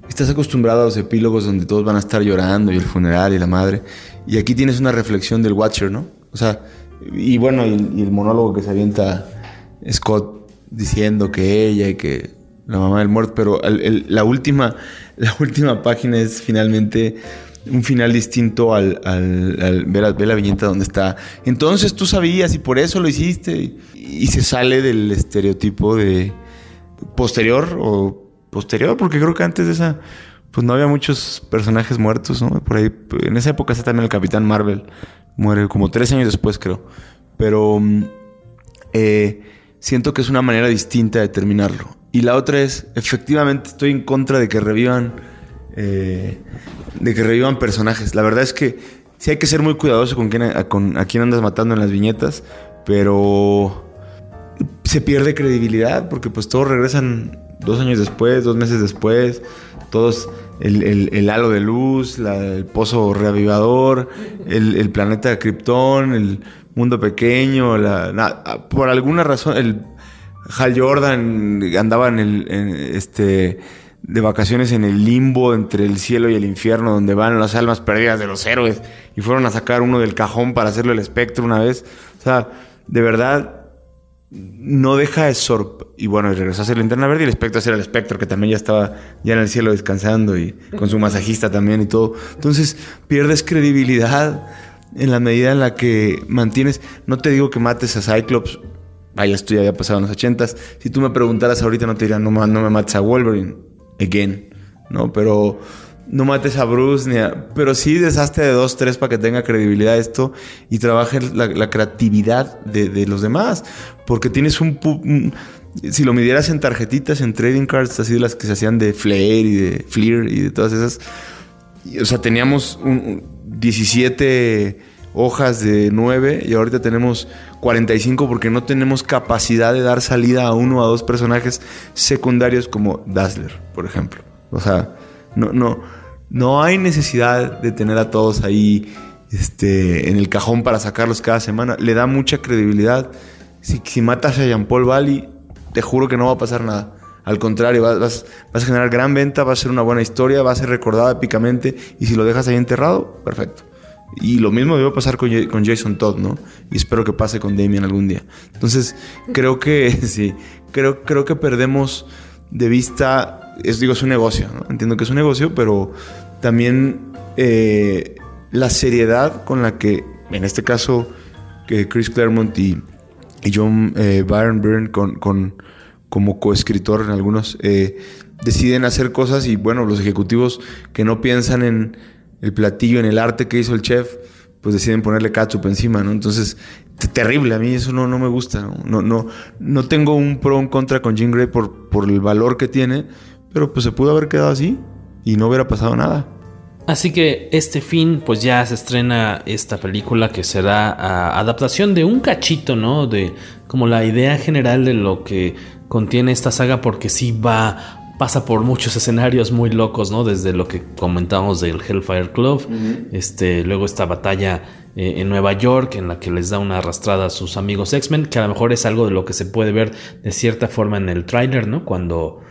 estás acostumbrado a los epílogos donde todos van a estar llorando y el funeral y la madre. Y aquí tienes una reflexión del Watcher, ¿no? O sea, y bueno, y, el monólogo que se avienta Scott diciendo que ella y que la mamá del muerto, pero la, última, la última página es finalmente un final distinto al, al, ver, la viñeta donde está. Entonces tú sabías y por eso lo hiciste. Y, se sale del estereotipo de posterior o posterior, porque creo que antes de esa, pues no había muchos personajes muertos, ¿no? Por ahí, en esa época está también el Capitán Marvel, muere como tres años después, creo. Pero mm, eh, siento que es una manera distinta de terminarlo. Y la otra es, efectivamente, estoy en contra de que revivan, eh, de que revivan personajes. La verdad es que sí hay que ser muy cuidadoso con quién, a, con, a quién andas matando en las viñetas, pero se pierde credibilidad porque pues todos regresan dos años después, dos meses después, todos el, halo de luz, el pozo reavivador, el, planeta Krypton, el mundo pequeño, la, por alguna razón el Hal Jordan andaba en el este de vacaciones en el limbo entre el cielo y el infierno donde van las almas perdidas de los héroes y fueron a sacar uno del cajón para hacerlo el espectro una vez. O sea, de verdad no deja de sorprender. Y bueno, regresó a ser linterna verde y el espectro a ser el espectro, que también ya estaba ya en el cielo descansando y con su masajista también y todo. Entonces pierdes credibilidad en la medida en la que mantienes. No te digo que mates a Cyclops. Vaya, esto ya había pasado en los ochentas. Si tú me preguntaras ahorita, no te diría, no, no me mates a Wolverine. Again. ¿No? Pero no mates a Bruce, ni a, pero sí deshazte de dos, tres para que tenga credibilidad esto y trabaje la, creatividad de, los demás. Porque tienes un, Si lo midieras en tarjetitas, en trading cards, así de las que se hacían de Flair y de Fleer y de todas esas. O sea, teníamos 17 hojas de 9 y ahorita tenemos 45 porque no tenemos capacidad de dar salida a uno o a dos personajes secundarios como Dazzler, por ejemplo. O sea, no, no, no hay necesidad de tener a todos ahí este, en el cajón para sacarlos cada semana. Le da mucha credibilidad. Si, matas a Jean-Paul Valley, te juro que no va a pasar nada. Al contrario, vas, vas, a generar gran venta, va a ser una buena historia, va a ser recordada épicamente. Y si lo dejas ahí enterrado, perfecto. Y lo mismo debe pasar con, con, Jason Todd, ¿no? Y espero que pase con Damien algún día. Entonces, creo que sí, creo, creo que perdemos de vista, es, digo, es un negocio, ¿no? Entiendo que es un negocio, pero también eh, la seriedad con la que, en este caso, que Chris Claremont y, John eh, Byron Byrne con, con, como coescritor en algunos, eh, deciden hacer cosas y bueno, los ejecutivos que no piensan en el platillo, en el arte que hizo el chef, pues deciden ponerle ketchup encima, ¿no? Entonces, terrible, a mí eso no, no me gusta, ¿no? No, no, tengo un pro en contra con Jean Grey por, por el valor que tiene, pero pues se pudo haber quedado así y no hubiera pasado nada. Así que este fin, pues ya se estrena esta película que será ah, adaptación de un cachito, ¿no? De como la idea general de lo que contiene esta saga, porque sí va pasa por muchos escenarios muy locos, ¿no? Desde lo que comentamos del Hellfire Club, este, luego esta batalla eh, en Nueva York en la que les da una arrastrada a sus amigos X-Men, que a lo mejor es algo de lo que se puede ver de cierta forma en el trailer, ¿no? Cuando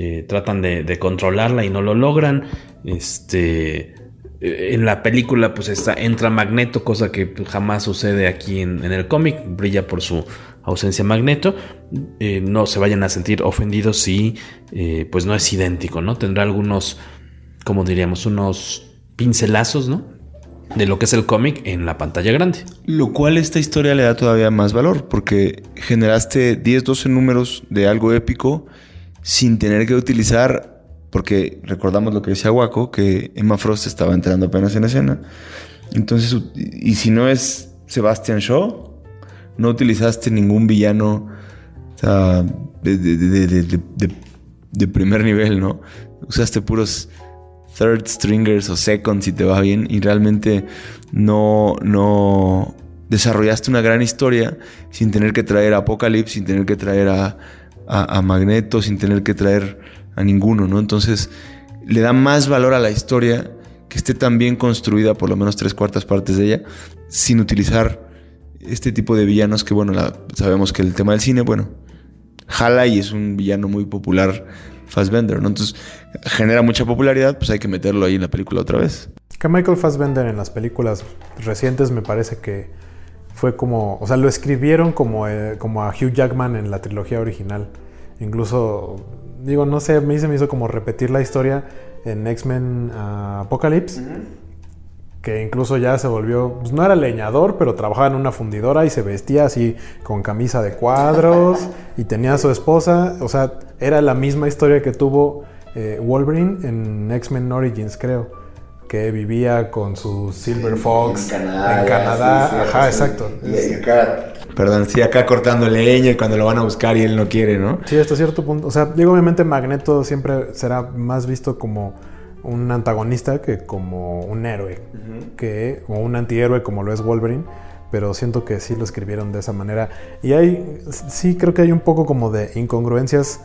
eh, tratan de, controlarla y no lo logran, este... Eh, en la película pues está, entra Magneto, cosa que jamás sucede aquí en, el cómic, brilla por su ausencia Magneto, eh, no se vayan a sentir ofendidos si pues no es idéntico, ¿no? Tendrá algunos, como diríamos, unos pincelazos, ¿no? De lo que es el cómic en la pantalla grande. Lo cual esta historia le da todavía más valor, porque generaste 10, 12 números de algo épico sin tener que utilizar, porque recordamos lo que decía Waco, que Emma Frost estaba entrando apenas en escena. Entonces, y si no es Sebastian Shaw, no utilizaste ningún villano de, primer nivel, ¿no? Usaste puros third stringers o second si te va bien y realmente no, no desarrollaste una gran historia sin tener que traer a Apocalypse, sin tener que traer a, a, Magneto, sin tener que traer a ninguno, ¿no? Entonces le da más valor a la historia que esté tan bien construida, por lo menos tres cuartas partes de ella, sin utilizar este tipo de villanos que, bueno, sabemos que el tema del cine, bueno, jala y es un villano muy popular, Fassbender, ¿no? Entonces, genera mucha popularidad, pues hay que meterlo ahí en la película otra vez. Que Michael Fassbender en las películas recientes me parece que fue como, o sea, lo escribieron como, eh, como a Hugh Jackman en la trilogía original. Incluso, digo, no sé, a mí se me hizo como repetir la historia en X-Men ah, Apocalypse que incluso ya se volvió, pues no era leñador, pero trabajaba en una fundidora y se vestía así con camisa de cuadros y tenía a su esposa, o sea, era la misma historia que tuvo eh, Wolverine en X-Men Origins, creo, que vivía con su Silver Fox en Canadá, ajá, exacto. Y acá, perdón, sí, acá cortando leña y cuando lo van a buscar y él no quiere, ¿no? Sí, hasta cierto punto, o sea, digo, obviamente Magneto siempre será más visto como un antagonista que como un héroe, que, o un antihéroe como lo es Wolverine, pero siento que sí lo escribieron de esa manera. Y hay, sí creo que hay un poco como de incongruencias,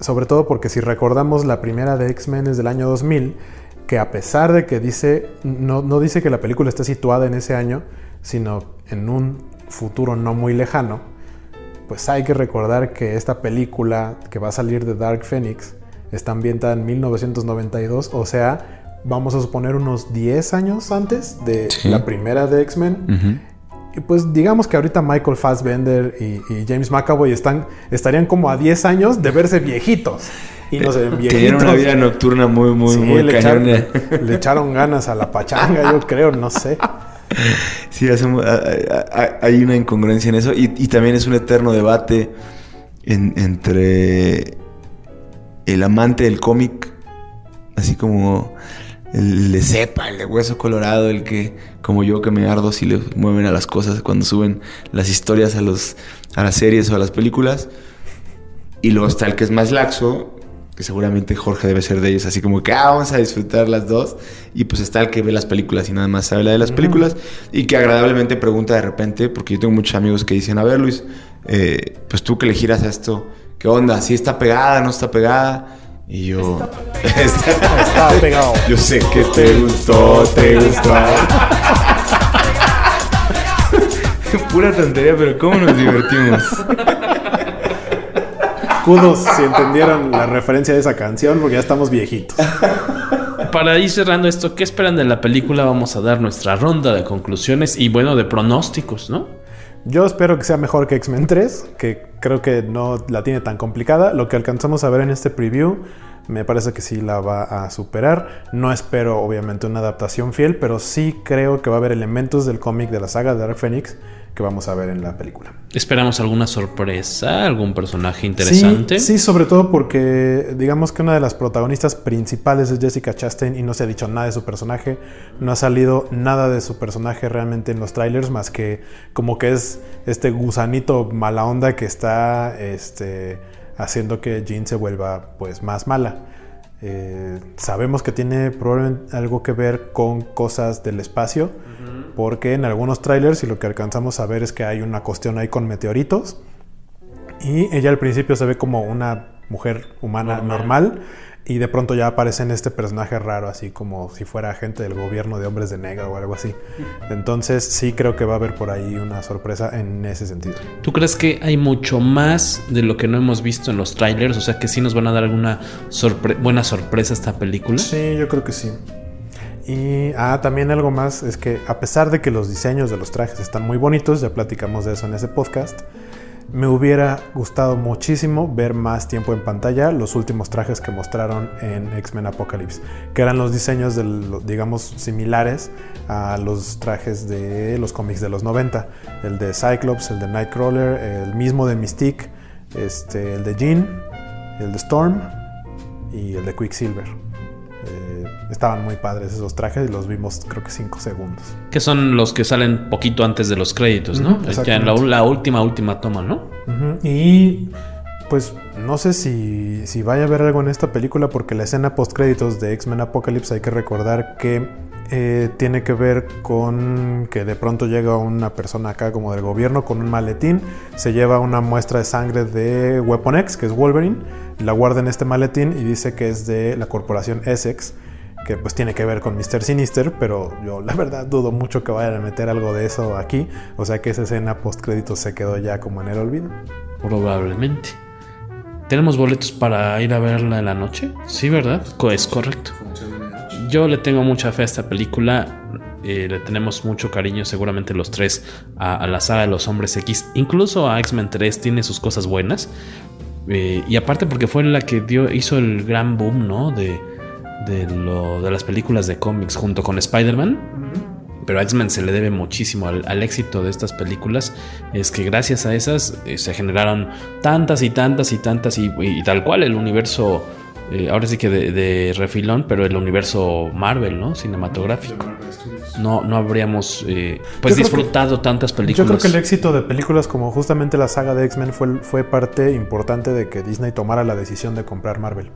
sobre todo porque si recordamos la primera de X-Men es del año 2000, que a pesar de que dice, no, no dice que la película esté situada en ese año, sino en un futuro no muy lejano, pues hay que recordar que esta película que va a salir de Dark Phoenix, está ambientada en 1992, o sea, vamos a suponer unos 10 años antes de la primera de X-Men. Y pues digamos que ahorita Michael Fassbender y, James McAvoy están, estarían como a 10 años de verse viejitos. Y no se ven viejitos. Tenían una vida nocturna muy, muy, muy le echaron, le echaron ganas a la pachanga, yo creo, no sé. Sí, hay una incongruencia en eso y, también es un eterno debate entre el amante del cómic, así como el de cepa, el de hueso colorado, el que, como yo, que me ardo si le mueven a las cosas cuando suben las historias a, los, a las series o a las películas. Y luego está el que es más laxo, que seguramente Jorge debe ser de ellos, así como que ah, vamos a disfrutar las dos. Y pues está el que ve las películas y nada más sabe la de las películas. Y que agradablemente pregunta de repente, porque yo tengo muchos amigos que dicen, a ver Luis, eh, pues tú que le giras a esto ¿qué onda? ¿Sí está pegada? ¿No está pegada? Y yo... Está, pegado. Yo sé que te gustó, te gustó. Pura tontería, pero ¿cómo nos divertimos? Si entendieron la referencia de esa canción, porque ya estamos viejitos. Para ir cerrando esto, ¿qué esperan de la película? Vamos a dar nuestra ronda de conclusiones y bueno, de pronósticos, ¿no? Yo espero que sea mejor que X-Men 3, que creo que no la tiene tan complicada. Lo que alcanzamos a ver en este preview me parece que sí la va a superar. No espero obviamente una adaptación fiel, pero sí creo que va a haber elementos del cómic de la saga de Dark Phoenix que vamos a ver en la película. ¿Esperamos alguna sorpresa? ¿Algún personaje interesante? Sí, sobre todo porque digamos que una de las protagonistas principales es Jessica Chastain y no se ha dicho nada de su personaje. No ha salido nada de su personaje realmente en los trailers más que como que es este gusanito mala onda que está este, haciendo que Jean se vuelva pues más mala. Eh, sabemos que tiene probablemente algo que ver con cosas del espacio, porque en algunos trailers y lo que alcanzamos a ver es que hay una cuestión ahí con meteoritos. Y ella al principio se ve como una mujer humana normal, y de pronto ya aparece en este personaje raro, así como si fuera agente del gobierno de hombres de negro o algo así. Entonces sí creo que va a haber por ahí una sorpresa en ese sentido. ¿Tú crees que hay mucho más de lo que no hemos visto en los trailers? O sea que sí nos van a dar alguna buena sorpresa esta película. Sí, yo creo que sí. Y ah, también algo más es que a pesar de que los diseños de los trajes están muy bonitos, ya platicamos de eso en ese podcast, me hubiera gustado muchísimo ver más tiempo en pantalla los últimos trajes que mostraron en X-Men Apocalypse, que eran los diseños, de, digamos, similares a los trajes de los cómics de los 90. El de Cyclops, el de Nightcrawler, el mismo de Mystique, este, el de Jean, el de Storm y el de Quicksilver. Eh, estaban muy padres esos trajes y los vimos creo que 5 segundos. Que son los que salen poquito antes de los créditos, ¿no? ya en la, última, última toma, ¿no? Y pues no sé si, si vaya a haber algo en esta película porque la escena post créditos de X-Men Apocalypse hay que recordar que eh, tiene que ver con que de pronto llega una persona acá como del gobierno con un maletín, se lleva una muestra de sangre de Weapon X, que es Wolverine, la guarda en este maletín y dice que es de la corporación Essex, que pues tiene que ver con Mr. Sinister, pero yo la verdad dudo mucho que vayan a meter algo de eso aquí, o sea que esa escena post créditos se quedó ya como en el olvido. Probablemente. ¿Tenemos boletos para ir a verla en la noche? Sí, ¿verdad? Es correcto. Yo le tengo mucha fe a esta película. Eh, le tenemos mucho cariño, seguramente los tres, a, la saga de los hombres X. Incluso a X-Men 3 tiene sus cosas buenas. Eh, y aparte porque fue la que dio, hizo el gran boom, ¿no? De, de, lo, de las películas de cómics junto con Spider-Man. Pero a X-Men se le debe muchísimo al, éxito de estas películas. Es que gracias a esas eh, se generaron tantas y tantas y tantas y tal cual el universo eh, ahora sí que de, refilón, pero el universo Marvel, ¿no? Cinematográfico. No, no habríamos eh, pues disfrutado tantas películas. Yo creo que el éxito de películas como justamente la saga de X-Men fue, fue parte importante de que Disney tomara la decisión de comprar Marvel.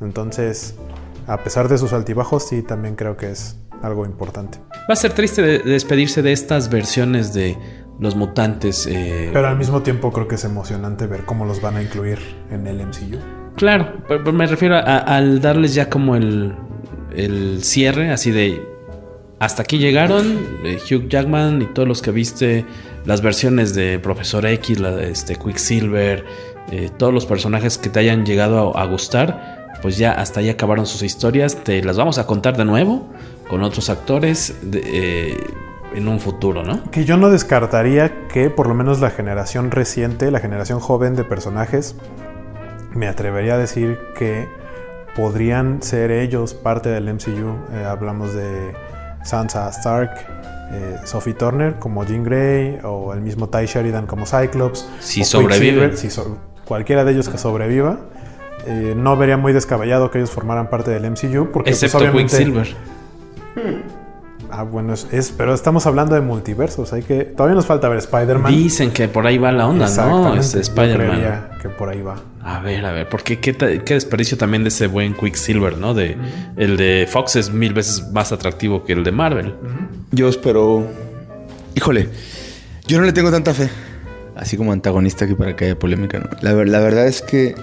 Entonces, a pesar de sus altibajos, sí, también creo que es algo importante. Va a ser triste despedirse de estas versiones de los mutantes. Eh, pero al mismo tiempo creo que es emocionante ver cómo los van a incluir en el MCU. Claro, me refiero al darles ya como el, cierre, así de hasta aquí llegaron Hugh Jackman y todos los que viste las versiones de Profesor X, este Quicksilver, eh, todos los personajes que te hayan llegado a, gustar, pues ya hasta ahí acabaron sus historias. Te las vamos a contar de nuevo con otros actores eh, en un futuro, ¿no? Que yo no descartaría que por lo menos la generación reciente, la generación joven de personajes, me atrevería a decir que podrían ser ellos parte del MCU. Eh, hablamos de Sansa Stark, eh, Sophie Turner como Jean Grey o el mismo Ty Sheridan como Cyclops. Si sobrevive. Si cualquiera de ellos que sobreviva. Eh, no vería muy descabellado que ellos formaran parte del MCU. Porque, pues, Excepto Quicksilver. Ah, bueno, es, pero estamos hablando de multiversos. Hay que todavía nos falta ver Spider-Man. Dicen que por ahí va la onda, ¿no? Este Spider-Man. que por ahí va. A ver, a ver, porque qué, qué desperdicio también de ese buen Quicksilver, ¿no? De el de Fox es mil veces más atractivo que el de Marvel. Yo espero, híjole, yo no le tengo tanta fe, así como antagonista que para que haya polémica. ¿no? La, la verdad es que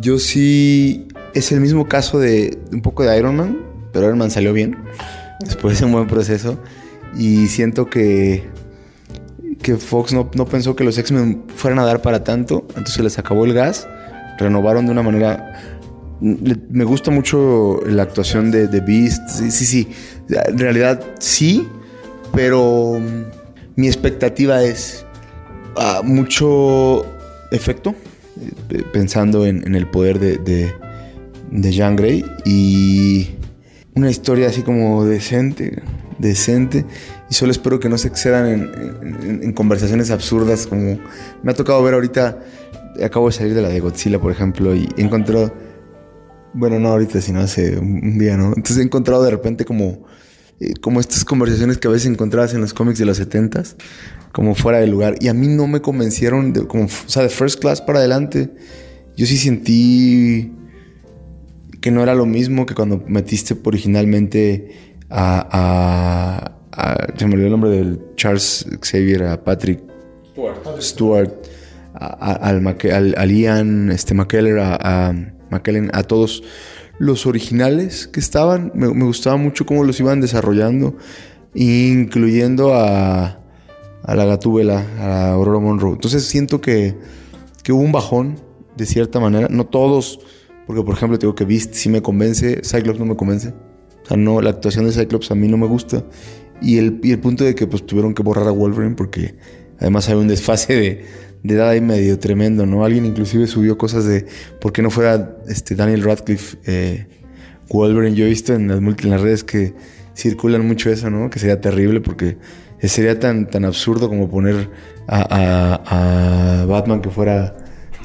yo sí es el mismo caso de un poco de Iron Man, pero Iron Man salió bien después de un buen proceso. Y siento que, que Fox no, pensó que los X-Men fueran a dar para tanto, entonces les acabó el gas, renovaron de una manera... Me gusta mucho la actuación de, The Beast, sí, sí, sí, en realidad sí, pero mi expectativa es ah, mucho efecto, eh, pensando en, el poder de, de, de Jean Grey. Y una historia así como decente, decente. Y solo espero que no se excedan en, conversaciones absurdas como me ha tocado ver ahorita. Acabo de salir de la de Godzilla, por ejemplo, y he encontrado... Bueno, no ahorita, sino hace un día, ¿no? Entonces he encontrado de repente como, eh, como estas conversaciones que a veces encontrabas en los cómics de los 70s, como fuera de lugar. Y a mí no me convencieron, como, o sea, de first class para adelante. Yo sí sentí que no era lo mismo que cuando metiste originalmente a, a, se me olvidó el nombre del Charles Xavier, a Patrick Stewart, al, al, Ian este, McKellar, a, McKellen, a todos los originales que estaban. Me, gustaba mucho cómo los iban desarrollando, incluyendo a, a la Gatúbela, a Aurora Monroe. Entonces siento que, que hubo un bajón, de cierta manera. No todos, porque por ejemplo, te digo que Beast sí me convence, Cyclops no me convence. O sea, no, la actuación de Cyclops a mí no me gusta. Y el, y el punto de que pues tuvieron que borrar a Wolverine porque además hay un desfase de, de edad ahí medio tremendo, ¿no? Alguien inclusive subió cosas de por qué no fuera este Daniel Radcliffe eh, Wolverine. Yo he visto en las, en las redes que circulan mucho eso, ¿no? Que sería terrible porque sería tan, tan absurdo como poner a, a, Batman que fuera,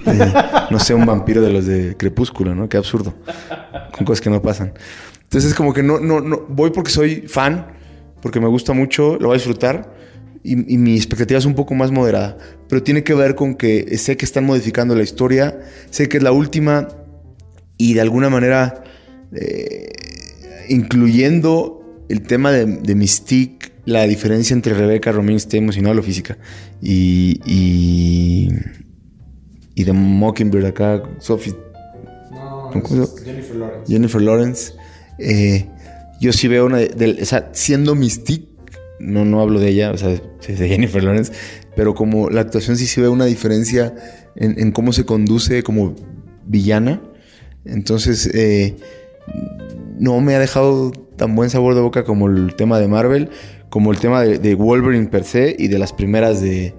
eh, no sé, un vampiro de los de Crepúsculo, ¿no? Qué absurdo. Con cosas que no pasan. Entonces, como que no, no, no, voy porque soy fan, porque me gusta mucho, lo voy a disfrutar y, mi expectativa es un poco más moderada. Pero tiene que ver con que sé que están modificando la historia, sé que es la última y de alguna manera eh, incluyendo el tema de, Mystique, la diferencia entre Rebecca Romijn esté emocional o física y, y, y de Mockingbird acá, Sophie. Jennifer Lawrence. Jennifer Lawrence. Eh, yo sí veo una. De, o sea, siendo Mystique, no, no hablo de ella, o sea, de Jennifer Lawrence, pero como la actuación sí se ve una diferencia en, cómo se conduce como villana. Entonces, eh, no me ha dejado tan buen sabor de boca como el tema de Marvel, como el tema de, Wolverine per se y de las primeras de,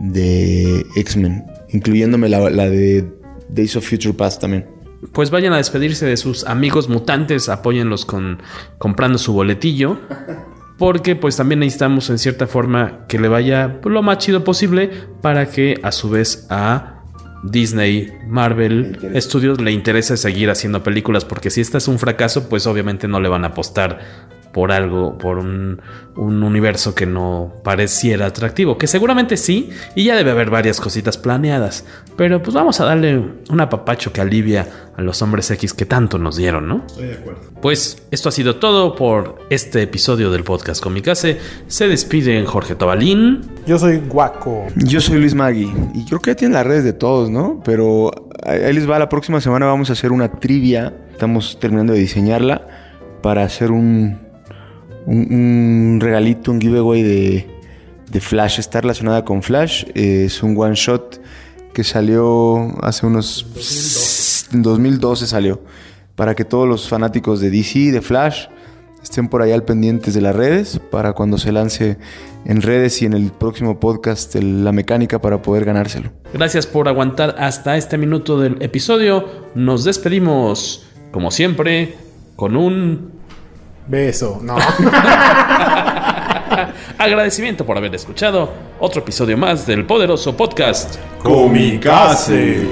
de X-Men, incluyéndome la, la de Days of Future Past también pues vayan a despedirse de sus amigos mutantes, apóyenlos con comprando su boletillo. Porque pues también necesitamos en cierta forma que le vaya lo más chido posible para que a su vez a Disney, Marvel Studios le interese seguir haciendo películas. Porque si esta es un fracaso, pues obviamente no le van a apostar por algo, por un, universo que no pareciera atractivo, que seguramente sí, y ya debe haber varias cositas planeadas, pero pues vamos a darle un apapacho que alivia a los hombres X que tanto nos dieron, ¿no? Estoy de acuerdo. Pues esto ha sido todo por este episodio del podcast Comicase. Se despiden Jorge Tobalín. Yo soy Guaco. Yo soy Luis Magui. Y creo que ya tienen las redes de todos, ¿no? Pero ahí les va, la próxima semana vamos a hacer una trivia. Estamos terminando de diseñarla para hacer un un, regalito, un giveaway de, de, Flash. Está relacionada con Flash. es un one shot que salió hace unos... 2012. En 2012 salió. Para que todos los fanáticos de DC, de Flash, estén por ahí al pendientes de las redes. Para cuando se lance en redes y en el próximo podcast la mecánica para poder ganárselo. Gracias por aguantar hasta este minuto del episodio. Nos despedimos, como siempre, con un Beso, no. Agradecimiento por haber escuchado otro episodio más del poderoso podcast Comicase.